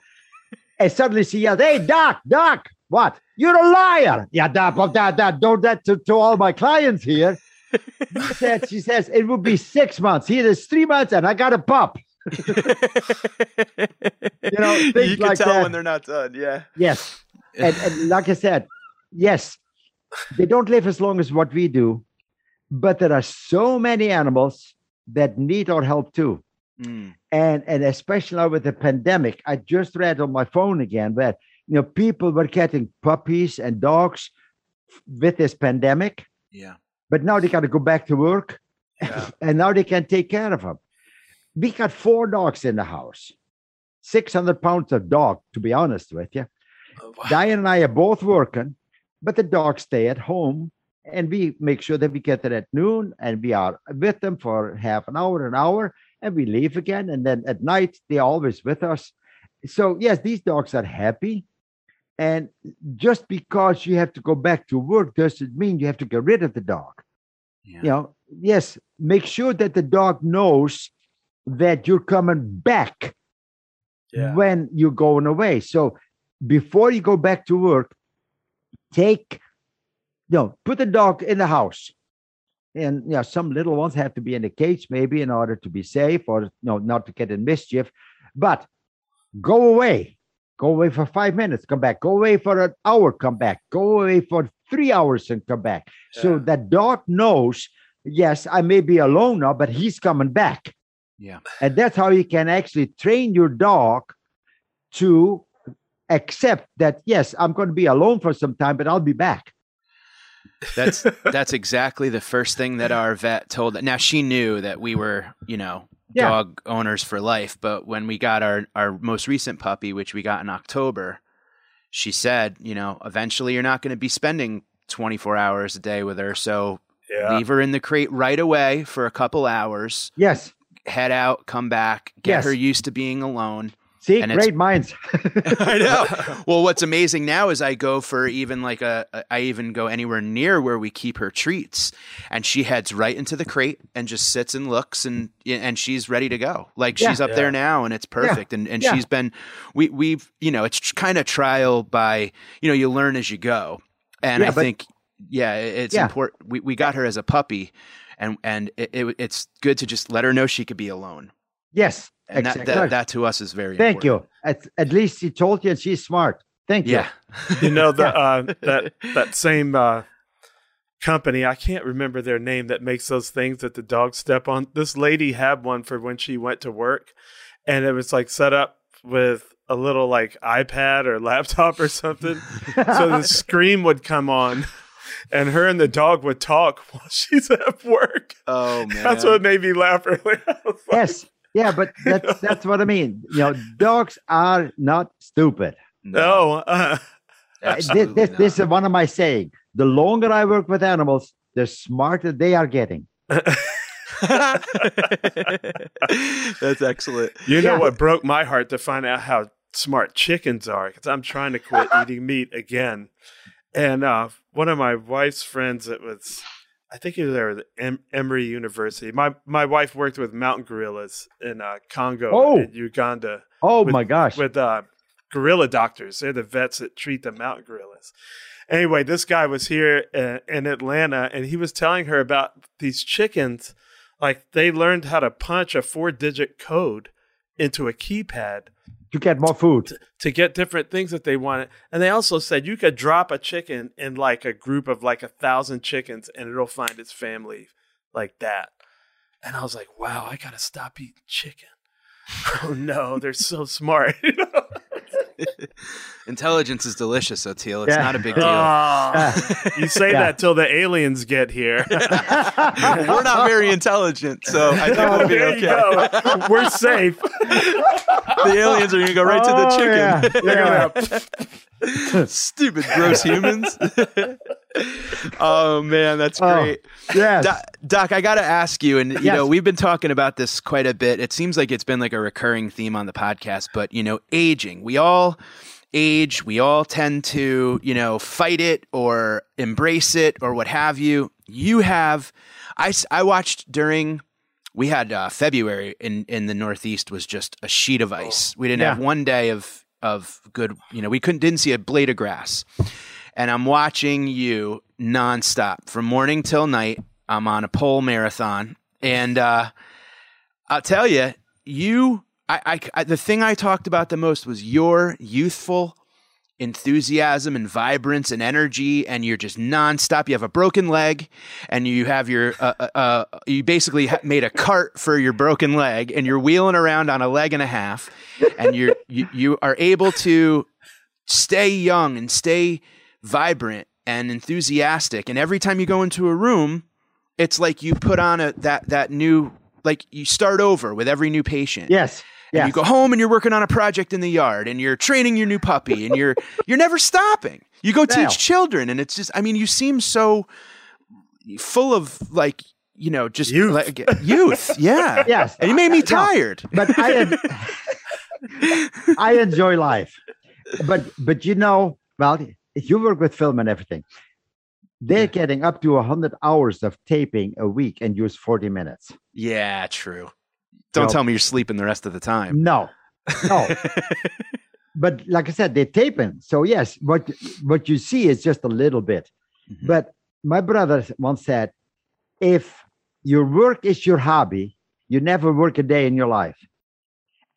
And suddenly she yells, Hey, Doc, Doc, what? You're a liar. Yeah, Doc, well, that, that, don't that to, to all my clients here. She said, she says, it will be six months. Here is three months, and I got a pup. Know, you can like tell that. when they're not done. Yeah. Yes. And, and like I said, yes, they don't live as long as what we do, but there are so many animals that need our help too. Mm. And and especially now with the pandemic, I just read on my phone again that you know people were getting puppies and dogs with this pandemic, Yeah. but now they got to go back to work, Yeah. and now they can take care of them. We got four dogs in the house, six hundred pounds of dog. To be honest with you, Oh, wow. Diane and I are both working, but the dogs stay at home and we make sure that we get there at noon and we are with them for half an hour, an hour, and we leave again. And then at night, they're always with us. So, yes, these dogs are happy. And just because you have to go back to work doesn't mean you have to get rid of the dog. Yeah. You know, yes, make sure that the dog knows that you're coming back Yeah. when you're going away. So before you go back to work, take, you know, put the dog in the house. And you know, some little ones have to be in a cage maybe in order to be safe or you know, not to get in mischief. But go away. Go away for five minutes, come back. Go away for an hour, come back. Go away for three hours and come back. So that dog knows, yes, I may be alone now, but he's coming back. Yeah. And that's how you can actually train your dog to accept that, yes, I'm going to be alone for some time, but I'll be back. That's that's exactly the first thing that our vet told. Now she knew that we were, you know, Yeah. dog owners for life. But when we got our our most recent puppy, which we got in October, she said, you know, eventually you're not going to be spending 24 hours a day with her, so Yeah. leave her in the crate right away for a couple hours. Yes. Head out, come back, get Yes. her used to being alone. See, And great minds. I know. Well, what's amazing now is I go for even like a, a- I even go anywhere near where we keep her treats, and she heads right into the crate and just sits and looks, and and she's ready to go. Like Yeah. she's up Yeah. there now, and it's perfect. And and Yeah. she's been, we we've you know it's kind of trial by you know you learn as you go, and Yeah, I but- think yeah it's Yeah. important. We we got her as a puppy, and and it, it, it's good to just let her know she could be alone, yes. and that, exactly. that that to us is very important. Thank important. you. At, at least she told you and she's smart. Thank you. Yeah. you know the uh, that that same uh, company i can't remember their name that makes those things that the dogs step on this lady had one for when she went to work and it was like set up with a little like ipad or laptop or something so the screen would come on and her and the dog would talk while she's at work Oh man. that's what made me laugh earlier like, yes. Yeah, but that's that's what I mean. You know, dogs are not stupid. no uh, Uh, This, Absolutely this, this is one of my saying. The longer I work with animals, the smarter they are getting. That's excellent. You know Yeah. what broke my heart to find out how smart chickens are because I'm trying to quit eating meat again. And uh, one of my wife's friends, it was, I think he was there at em- Emory University. My my wife worked with mountain gorillas in uh, Congo Oh. and Uganda Oh With- my gosh. with uh, gorilla doctors. They're the vets that treat the mountain gorillas. Anyway, this guy was here uh, in Atlanta, and he was telling her about these chickens. Like they learned how to punch a four-digit code into a keypad to get more food. to get different things that they wanted. And they also said you could drop a chicken in like a group of like a thousand chickens and it'll find its family like that. And I was like, wow, I gotta stop eating chicken. oh no, they're so smart. you know? Intelligence is delicious, Oteil. It's Yeah. not a big deal. Ah, you say Yeah. that till the aliens get here. We're not very intelligent, so I think we'll be there you okay. go. We're safe. The aliens are going to go right to the Oh, chicken. yeah, They're yeah. gonna- Stupid, gross humans. oh man, that's Oh, great. Yes. Doc, Doc, I got to ask you, and you Yes. know, we've been talking about this quite a bit. It seems like it's been like a recurring theme on the podcast, but you know, aging. We all age. We all tend to, you know, fight it or embrace it or what have you. You have, I, I watched during. We had uh, February in in the Northeast was just a sheet of ice. We didn't Yeah. have one day of of good. You know, we couldn't didn't see a blade of grass and I'm watching you nonstop from morning till night. I'm on a Pol marathon, and uh, I'll tell you, you, I, I, I, the thing I talked about the most was your youthful enthusiasm and vibrance and energy, and you're just nonstop. You have a broken leg, and you have your, uh, uh, uh, you basically made a cart for your broken leg, and you're wheeling around on a leg and a half, and you're you, you are able to stay young and stay vibrant and enthusiastic. And every time you go into a room, it's like you put on a that that new like you start over with every new patient. yes. And Yes. you go home and you're working on a project in the yard and you're training your new puppy and you're you're never stopping. You go teach children and it's just I mean you seem so full of like you know just Youth. like youth. Yeah. Yes. And you made me No. tired. but I en- I enjoy life. But but you know, well, if you work with film and everything, they're getting up to hundred hours of taping a week and use forty minutes. Yeah, true. Don't No. tell me you're sleeping the rest of the time. No, no. but like I said, they're taping. So yes, what what you see is just a little bit. Mhm. But my brother once said, if your work is your hobby, you never work a day in your life.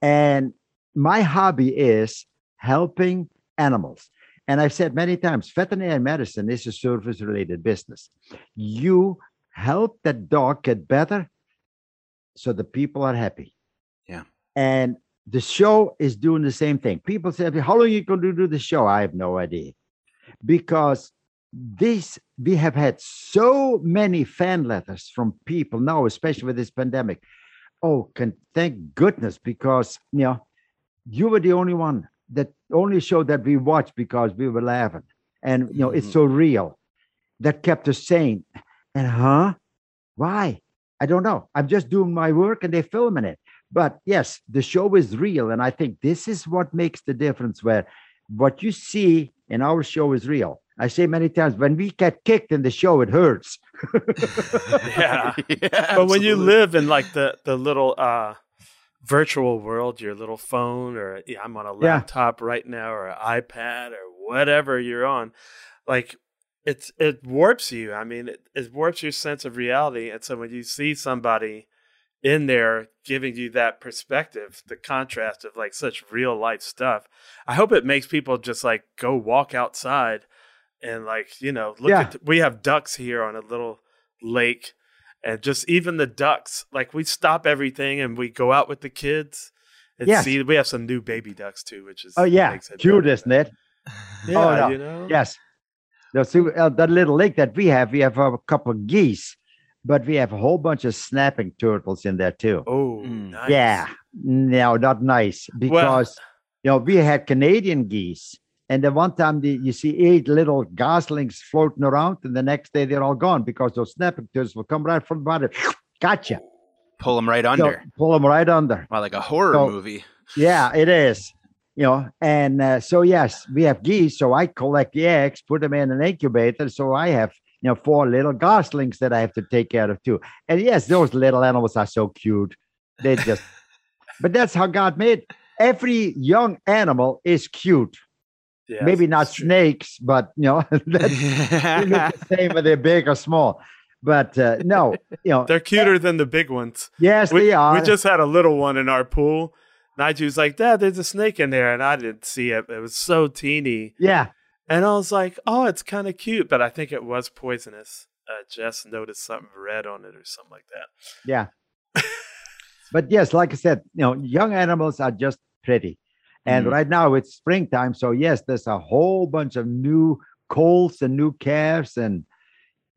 And my hobby is helping animals. And I've said many times, veterinary medicine is a service related business. You help that dog get better so the people are happy. Yeah. And the show is doing the same thing. People say, How long are you going to do the show? I have no idea. Because this we have had so many fan letters from people now, especially with this pandemic. Oh, can thank goodness because you know you were the only one that only show that we watched because we were laughing, and you know it's Mhm. so real that kept us sane. And huh, why? I don't know. I'm just doing my work and they're filming it. But yes, the show is real, and I think this is what makes the difference. Where what you see in our show is real. I say many times when we get kicked in the show, it hurts. Yeah. Yeah, but when you live in like the the little uh virtual world your little phone or yeah, i'm on a Yeah. laptop right now or an ipad or whatever you're on like it's it warps you i mean it, it warps your sense of reality and so when you see somebody in there giving you that perspective the contrast of like such real life stuff i hope it makes people just like go walk outside and like you know look Yeah. at we have ducks here on a little lake and just even the ducks like we stop everything and we go out with the kids and Yes. see we have some new baby ducks too which is Oh yeah, makes it cute, isn't it? yeah, Oh, no. you know Yes. No, so uh, that little lake that we have, we have a couple of geese, but we have a whole bunch of snapping turtles in there too. oh Mm. nice. Yeah, no, not nice because you know we had Canadian geese, and the one time the, you see eight little goslings floating around, and the next day they're all gone because those snapping turtles will come right from the bottom, gotcha, pull them right So, under. pull them right under. Wow, like a horror So- movie. Yeah, it is. You know, and uh, so yes, we have geese. So I collect the eggs, put them in an incubator. So I have you know four little goslings that I have to take care of too. And yes, those little animals are so cute. They just, but that's how God made. every young animal is cute. Yeah, Maybe not it's true. snakes, but you know, that's look the same whether they're big or small. But uh, no, you know, They're cuter than the big ones. yes, We, they are. we just had a little one in our pool. Nigel's like, Dad, there's a snake in there. And I didn't see it. It was so teeny. yeah, And I was like, oh, it's kind of cute. But I think it was poisonous. Uh, Jess noticed something red on it or something like that. yeah. but yes, like I said, you know, young animals are just pretty. And Mhm. right now it's springtime, so yes, there's a whole bunch of new colts and new calves, and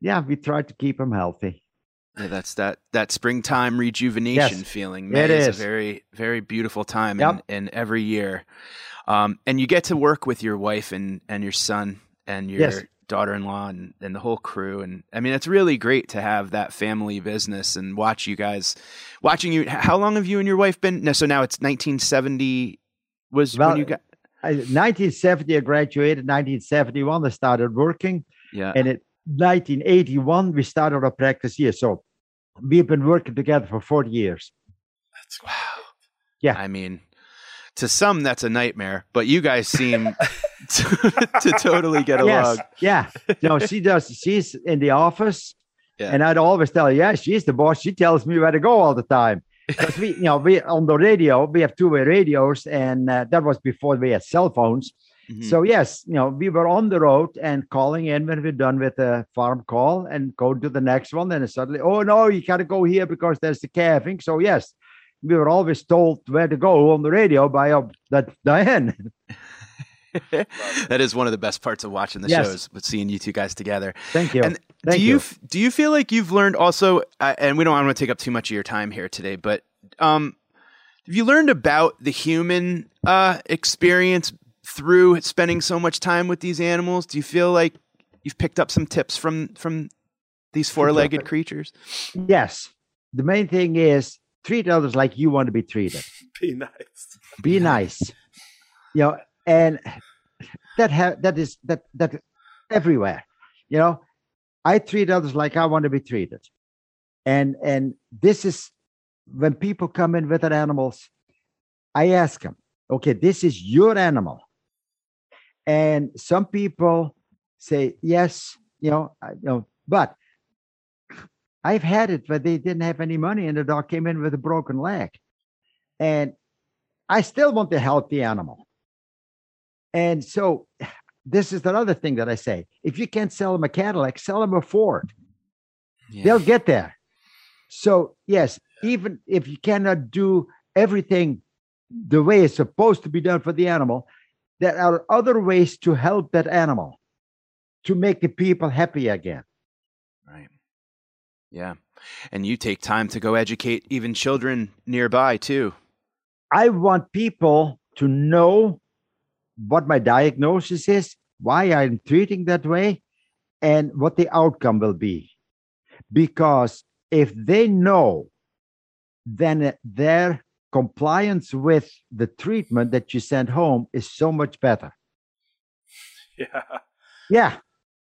yeah, we try to keep them healthy. Yeah, that's that that springtime rejuvenation Yes, feeling. it May is. is. a very very beautiful time Yep. every year. Um, and you get to work with your wife and and your son and your Yes. daughter-in-law and, and the whole crew. And I mean, it's really great to have that family business and watch you guys watching you. How long have you and your wife been? No, so now it's 1970. Was Well, when you got? I, 1970, I graduated. 1971, I started working, Yeah. and in 1981, we started our practice here. So we've been working together for 40 years. That's Wow. Yeah. I mean, to some that's a nightmare, but you guys seem to, to totally get along. Yes, yeah. No, she does. She's in the office, Yeah. and I'd always tell her, "Yeah, she's the boss. She tells me where to go all the time." Because we, you know, we on the radio, we have two-way radios, and uh, that was before we had cell phones. Mhm. So yes, you know, we were on the road and calling in when we're done with the farm call and go to the next one. Then suddenly, oh no, you gotta go here because there's the calving. So yes, we were always told where to go on the radio by uh, that Diane. that is one of the best parts of watching the Yes. shows, with seeing you two guys together. Thank you. And Thank do you, you. f- do you feel like you've learned also? Uh, and we don't want to take up too much of your time here today, but um, have you learned about the human uh, experience through spending so much time with these animals? Do you feel like you've picked up some tips from from these four legged creatures? Yes. The main thing is treat others like you want to be treated. Be nice. Be nice. You know, and that ha- that is that that everywhere. You know, I treat others like I want to be treated. And and this is when people come in with their animals, I ask them, okay, this is your animal. And some people say, yes, you know, I, you know, but I've had it where they didn't have any money and the dog came in with a broken leg. And I still want to help the animal. And so this is another thing that I say. If you can't sell them a Cadillac, sell them a Ford. Yeah. They'll get there. So, yes, even if you cannot do everything the way it's supposed to be done for the animal, there are other ways to help that animal to make the people happy again. Right. Yeah. And you take time to go educate even children nearby too. I want people to know what my diagnosis is, why I'm treating that way, and what the outcome will be. Because if they know, then their compliance with the treatment that you send home is so much better. Yeah. Yeah.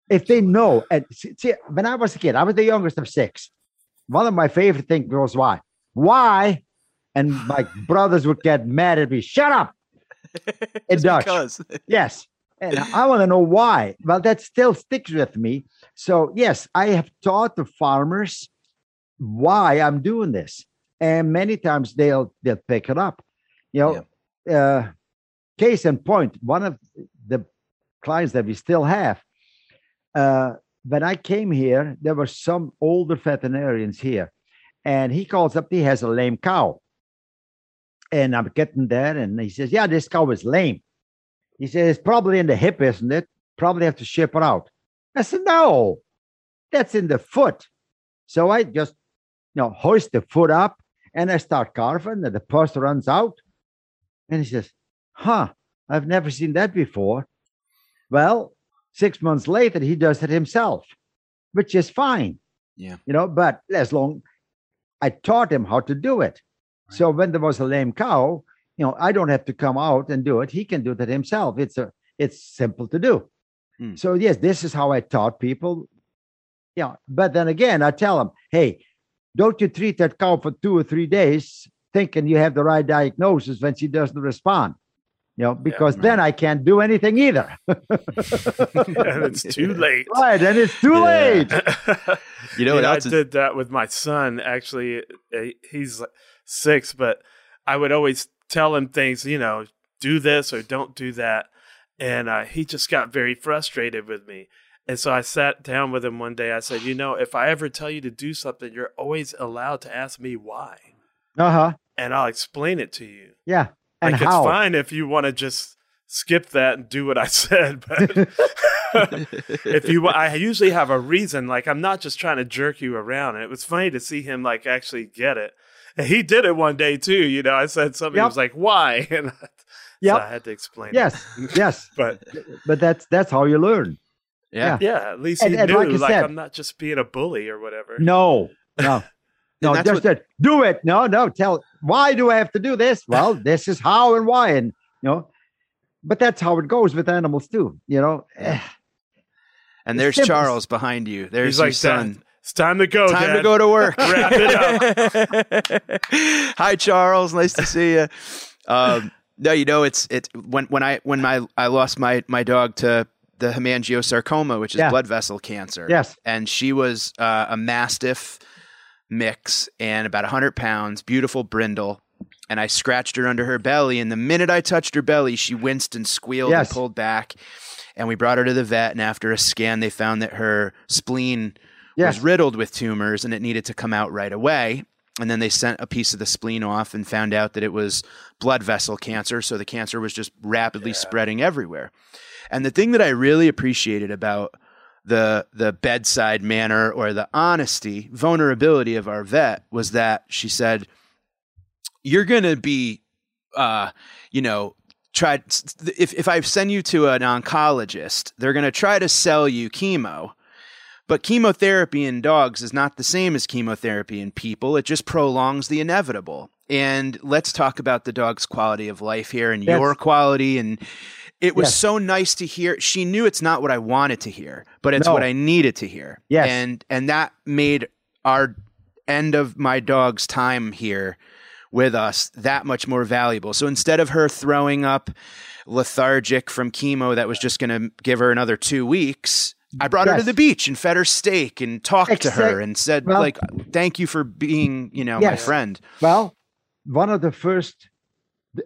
If they know, and see, when I was a kid, I was the youngest of six. One of my favorite things was why? Why? And my brothers would get mad at me. Shut up. In Dutch. because. Yes. And I want to know why. Well, that still sticks with me. So, yes, I have taught the farmers why I'm doing this. And many times they'll they'll pick it up. You know, uh, case in point, one of the clients that we still have, uh, when I came here, there were some older veterinarians here, and he calls up, he has a lame cow. And I'm getting there, and he says, Yeah, this cow is lame. He says, It's probably in the hip, isn't it? Probably have to ship her out. I said, No, that's in the foot. So I just, you know, hoist the foot up and I start carving, and the pus runs out. And he says, Huh, I've never seen that before. Well, six months later, he does it himself, which is fine. Yeah. You know, but as long I taught him how to do it. So when there was a lame cow, you know, I don't have to come out and do it. He can do that himself. It's a it's simple to do. Hmm. So yes, this is how I taught people. Yeah, but then again, I tell them, hey, don't you treat that cow for two or three days thinking you have the right diagnosis when she doesn't respond. You know, because then I can't do anything either. and it's too late. right, and it's too Yeah. late. You know what I else is- did that with my son. Actually, Uh, he's six, but I would always tell him things. You know, do this or don't do that, and uh, he just got very frustrated with me. And so I sat down with him one day. I said, "You know, if I ever tell you to do something, you're always allowed to ask me why, Uh huh. and I'll explain it to you. Yeah. And like how? it's fine if you want to just skip that and do what I said, but." if you I usually have a reason like I'm not just trying to jerk you around and it was funny to see him like actually get it and he did it one day too you know I said something he was like why and so Yep. I had to explain it. Yes. Yes. but But that's that's how you learn. Yeah. yeah at least And- he and knew like like, said- I'm not just being a bully or whatever No. No. No, that's just what- that. Do it. No, no. Tell why do I have to do this? Well, this is how and why, and you know. But that's how it goes with animals too. You know. Eh, And there's simple. Charles behind you. There's he's your like son. Dad, it's time to go Time to go to work. Wrap it up. Hi, Charles. Nice to see you. Um, no, you know it's it when when I when my I lost my my dog to the hemangiosarcoma, which is Yeah. blood vessel cancer. Yes. and she was uh, a mastiff mix and about 100 pounds, beautiful brindle. And I scratched her under her belly. And the minute I touched her belly, she winced and squealed Yes. and pulled back. And we brought her to the vet. And after a scan, they found that her spleen Yes. was riddled with tumors and it needed to come out right away. And then they sent a piece of the spleen off and found out that it was blood vessel cancer. So the cancer was just rapidly spreading everywhere. And the thing that I really appreciated about the the bedside manner or the honesty, vulnerability of our vet was that she said, "You're going to be, uh, you know." Try if if I send you to an oncologist, they're going to try to sell you chemo, but chemotherapy in dogs is not the same as chemotherapy in people. It just prolongs the inevitable. And let's talk about the dog's quality of life here and Yes. your quality. And it was Yes. so nice to hear. She knew it's not what I wanted to hear, but it's No. what I needed to hear. Yes. And and that made our end of my dog's time here with us that much more valuable. So instead of her throwing up lethargic from chemo that was just going to give her another 2 weeks, I brought her to the beach and fed her steak and talked to her and said well- like thank you for being, you know, my friend. Well, one of the first,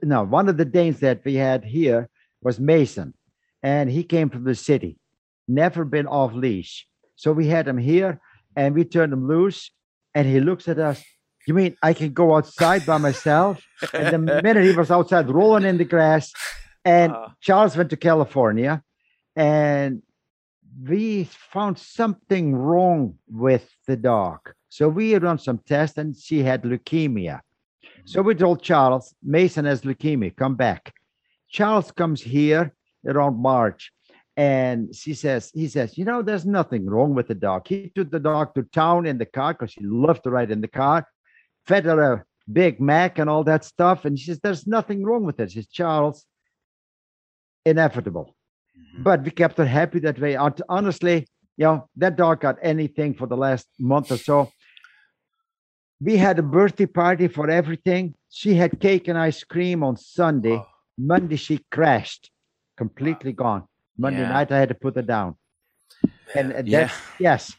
no, one of the Danes that we had here was Mason, and he came from the city, never been off leash. So we had him here, and we turned him loose, and he looks at us. You mean I can go outside by myself? And the minute he was outside rolling in the grass, and Ah. Charles went to California, and we found something wrong with the dog. So we run some tests, and she had leukemia. So we told Charles, Mason has leukemia, come back. Charles comes here around March, and she says, he says, you know, there's nothing wrong with the dog. He took the dog to town in the car because he loved to ride in the car, fed her a Big Mac and all that stuff. And she says, there's nothing wrong with it. She says, Charles, inevitable. Mm-hmm. But we kept her happy that way. Honestly, you know, that dog got anything for the last month or so. We had a birthday party for everything. She had cake and ice cream on Sunday. Oh. Monday, she crashed, completely gone. Monday Yeah. night, I had to put her down. And, and Yeah. yes,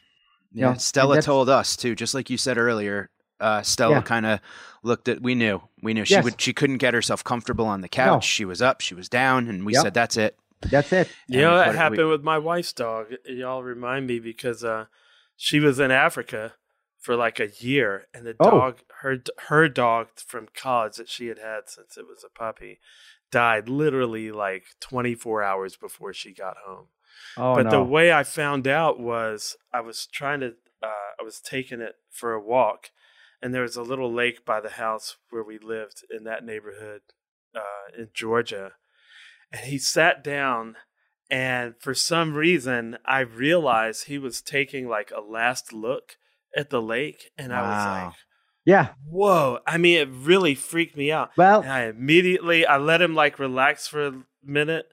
Yeah, know, Stella told us too, just like you said earlier. Uh, Stella Yeah. kind of looked at. We knew, we knew she Yes. would. She couldn't get herself comfortable on the couch. No. She was up, she was down, and we Yep. said, "That's it." that's it. You know, that what- we- happened with my wife's dog. Y'all remind me because uh, she was in Africa for like a year, and the Oh. dog, her her dog from college that she had had since it was a puppy, died literally like 24 hours before she got home. Oh, but no. the way I found out was I was trying to, uh, I was taking it for a walk, and there was a little lake by the house where we lived in that neighborhood uh, in Georgia. And he sat down, and for some reason, I realized he was taking like a last look at the lake, and I was Wow. like, yeah. "Whoa!" I mean, it really freaked me out. Well, And I immediately I let him like relax for a minute,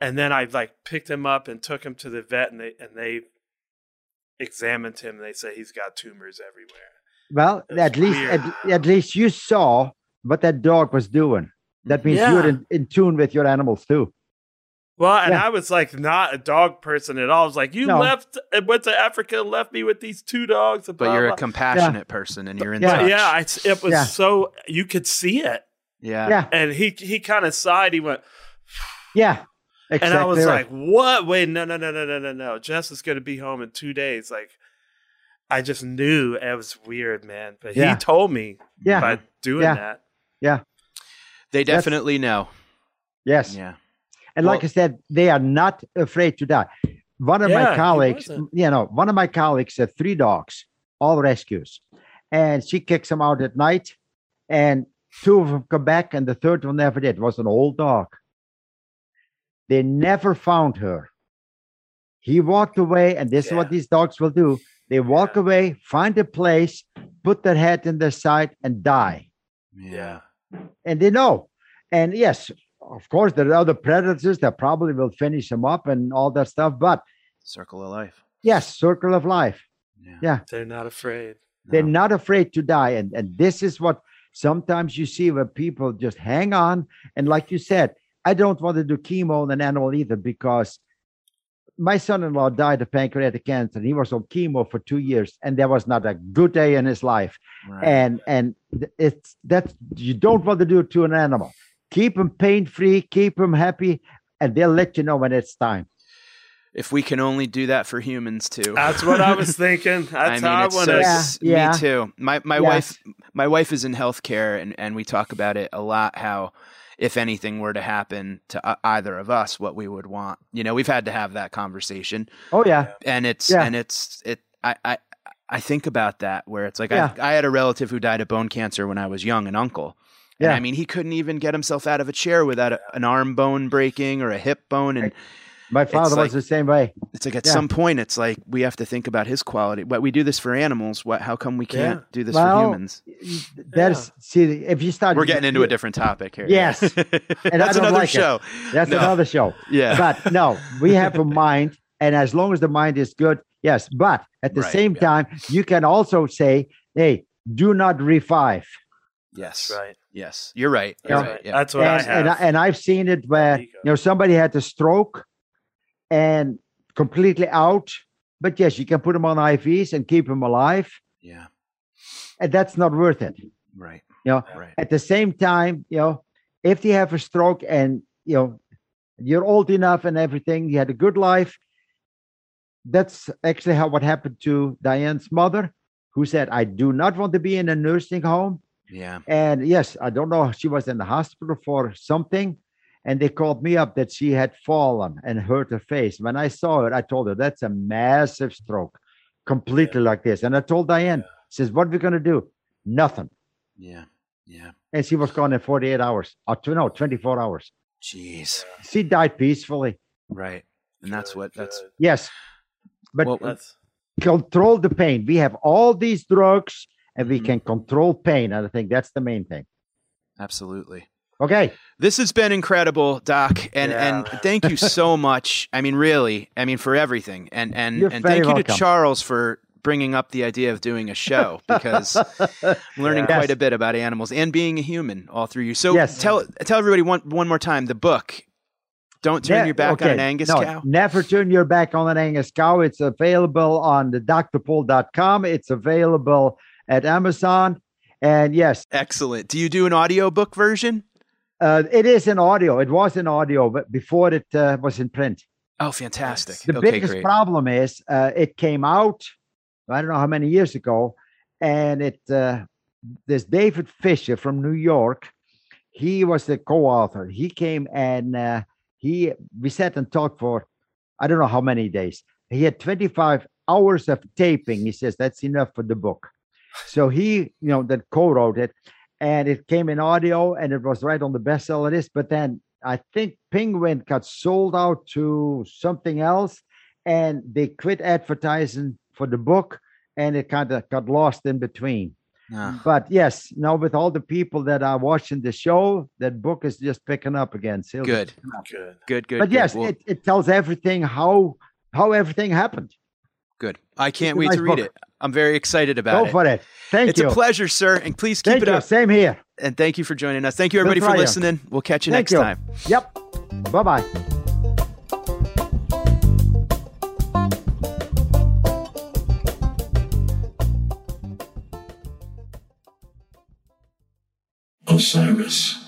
and then I like picked him up and took him to the vet, and they and they examined him. And they say he's got tumors everywhere. Well, at least at, at least you saw what that dog was doing. That means Yeah. you're in, in tune with your animals too. Well, and Yeah. I was like not a dog person at all. I was like, you No. left and went to Africa and left me with these two dogs. And But you're blah. a compassionate person and you're in Yeah. touch. Yeah, it's, it was Yeah. so you could see it, yeah. Yeah, and he he kind of sighed. He went, yeah. Exactly and I was right. like, "What? Wait, no, no, no, no, no, no, no. Jess is going to be home in two days." Like, I just knew it was weird, man. But Yeah. he told me yeah, by doing that. Yeah. that. They That's- definitely know. yes. Yeah. And like Well- I said, they are not afraid to die. One of Yeah, my colleagues, you know, one of my colleagues had three dogs, all rescues, and she kicks them out at night, and two of them come back, and the third one never did. It was an old dog. They never found her. He walked away, and this is what these dogs will do. They walk Yeah. away, find a place, put their head in their side, and die Yeah. and they know. And yes, of course, there are other predators that probably will finish them up and all that stuff. But Circle of life. yes, circle of life. Yeah. Yeah. They're not afraid. They're No. not afraid to die. And, and this is what sometimes you see where people just hang on. And like you said, I don't want to do chemo on an animal either because my son-in-law died of pancreatic cancer. He was on chemo for two years, and there was not a good day in his life. Right. and and it's that you don't want to do it to an animal keep them pain free keep them happy and they'll let you know when it's time if we can only do that for humans too. That's what I was thinking. That's I mean, how I it's want so, to. Yeah, yeah. me too. My my Yes. wife my wife is in healthcare, and and we talk about it a lot. How if anything were to happen to uh, either of us, what we would want. You know, we've had to have that conversation, oh yeah and it's Yeah. and it's it. I I I think about that where it's like Yeah. I I had a relative who died of bone cancer when I was young, an uncle. And Yeah. I mean, he couldn't even get himself out of a chair without a, an arm bone breaking or a hip bone. And my father like- was the same way it's like at Yeah. some point, it's like we have to think about his quality. But we do this for animals. What? How come we can't Yeah. do this Well, for humans? that's see if you start We're getting into a different topic here. Yes. that's I don't another like it. show. that's No. another show Yeah, but no we have a mind and as long as the mind is good yes but at the Right, same yeah. time you can also say hey do not revive yes, Right. yes. You're right. You're Yeah. That's right. Yeah. That's what I and, have. and, I, and I've seen it where you know somebody had a stroke and completely out. But yes, you can put them on IVs and keep them alive, yeah, and that's not worth it. right. You know, right. At the same time, you know, if they have a stroke and you know you're old enough and everything, you had a good life. That's actually how what happened to Diane's mother, who said, "I do not want to be in a nursing home." Yeah, And yes, I don't know. She was in the hospital for something. And they called me up that she had fallen and hurt her face. When I saw it, I told her that's a massive stroke, completely like this. And I told Diane, says, What are we going to do? Nothing. yeah, yeah. And she was gone in 48 hours. Or tw- no, 24 hours. Jeez. She died peacefully. Right. And that's what that's. Yes. But Well, That's control the pain. We have all these drugs and we Mhm. can control pain. And I think that's the main thing. Absolutely. Okay. This has been incredible, Doc, and Yeah, and thank you so much. I mean, really, I mean for everything, and and You're and very thank you to. Charles for bringing up the idea of doing a show because I'm learning Yeah. quite Yes. a bit about animals and being a human all through you. So Yes. tell tell everybody one one more time the book. Don't turn Ne- your back on an Angus no, cow. Never turn your back on an Angus cow. It's available on the drpol.com. It's available at Amazon. And yes, Excellent. Do you do an audiobook version? uh, it is in audio. It was in audio, but before it uh, was in print. Oh, fantastic. The okay, biggest great. problem is uh, it came out, I don't know how many years ago, and it uh, this David Fisher from New York. He was the co-author. He came and uh, he we sat and talked for I don't know how many days. He had 25 hours of taping. He says that's enough for the book. So he, you know, that co-wrote it, and it came in audio, and it was right on the bestseller list. But then I think Penguin got sold out to something else, and they quit advertising for the book, and it kind of got lost in between. Ah, But yes, now with all the people that are watching the show, that book is just picking up again. Sales good, up. good. good, good. But good. yes, Well, it, it tells everything how how everything happened. Good. I can't wait nice to read book. it. I'm very excited about Go it. for it. Thank it's you. a pleasure, sir, and please keep Thank it you. up. Same here. And thank you for joining us. Thank you, everybody, for try, yeah. listening. We'll catch you Thank next you. time. Yep. Bye bye. Osiris.